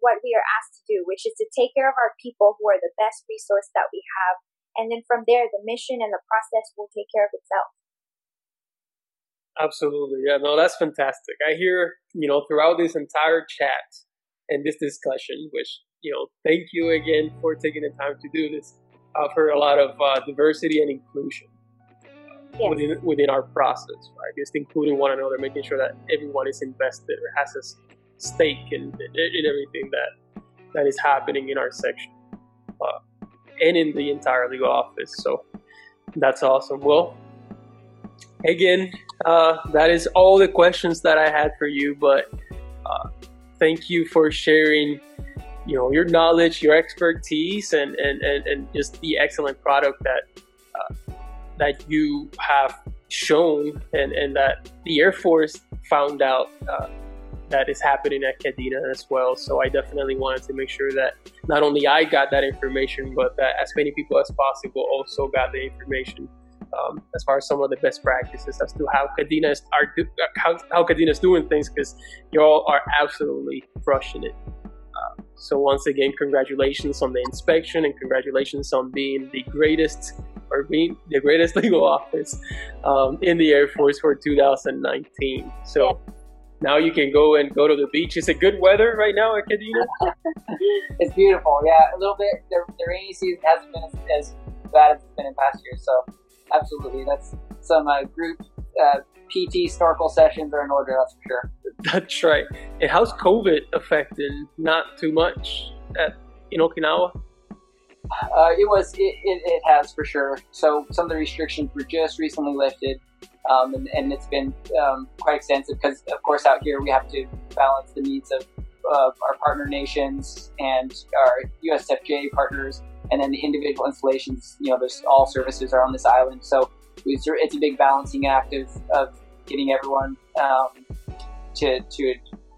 what we are asked to do, which is to take care of our people who are the best resource that we have. And then from there, the mission and the process will take care of itself. Absolutely. Yeah, no, that's fantastic. I hear, you know, throughout this entire chat and this discussion, which, you know, thank you again for taking the time to do this. I've heard a lot of uh, diversity and inclusion yes. within within our process, right? Just including one another, making sure that everyone is invested or has a stake in, in everything that that is happening in our section uh, and in the entire legal office. So that's awesome. Well, again, uh, that is all the questions that I had for you. But uh, thank you for sharing, you know, your knowledge, your expertise, and and, and, and just the excellent product that uh, that you have shown, and and that the Air Force found out uh, that is happening at Kadena as well. So I definitely wanted to make sure that not only I got that information, but that as many people as possible also got the information um, as far as some of the best practices as to how Kadena is are do, how, how Kadena is doing things because y'all are absolutely crushing it. Uh, so once again, congratulations on the inspection and congratulations on being the greatest or being the greatest legal office um, in the Air Force for 2019. So. Now you can go and go to the beach. Is it good weather right now at Kadena? it's beautiful. Yeah, a little bit. The, the rainy season hasn't been as, as, bad as it's been in past years. So, absolutely, that's some uh, group uh, PT snorkel sessions are in order. That's for sure. That's right. And how's COVID affecting? Not too much at in Okinawa. Uh, it was. It, it, it has for sure. So some of the restrictions were just recently lifted um, and, and, it's been um, quite extensive because, of course, out here we have to balance the needs of, of our partner nations and our USFJ partners, and then the individual installations. You know, there's all services are on this island, so it's, a big balancing act of, of getting everyone um, to to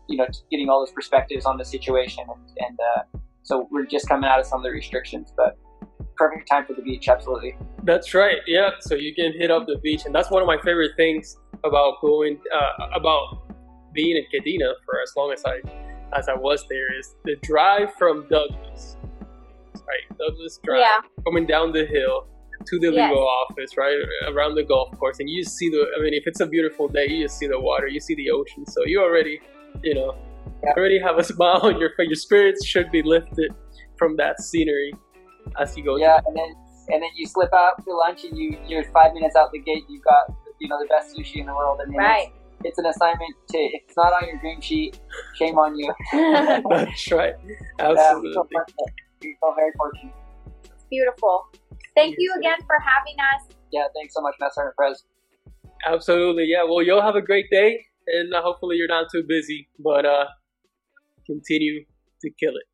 you know getting all those perspectives on the situation, and, and uh, so we're just coming out of some of the restrictions, but perfect time for the beach, absolutely. That's right. Yeah. So you can hit up the beach, and that's one of my favorite things about going uh, about being in Kadena for as long as I as I was there is the drive from Douglas. Right? Douglas Drive, Yeah. coming down the hill to the Yes. legal office, right around the golf course, and you see the. I mean, if it's a beautiful day, you just see the water, you see the ocean, so you already, you know, Yeah. already have a smile on your face. Your spirits should be lifted from that scenery as you go. Yeah, and then and then you slip out for lunch, and you you're five minutes out the gate. You've got you know the best sushi in the world, and then Right. it's, it's an assignment to. If it's not on your dream sheet, shame on you. That's right. Absolutely. feel fortunate. We feel very fortunate. Beautiful. Thank you again for having us. Yeah, thanks so much, Master Perez. Absolutely. Yeah. Well, you'll have a great day, and uh, hopefully you're not too busy, but uh, continue to kill it.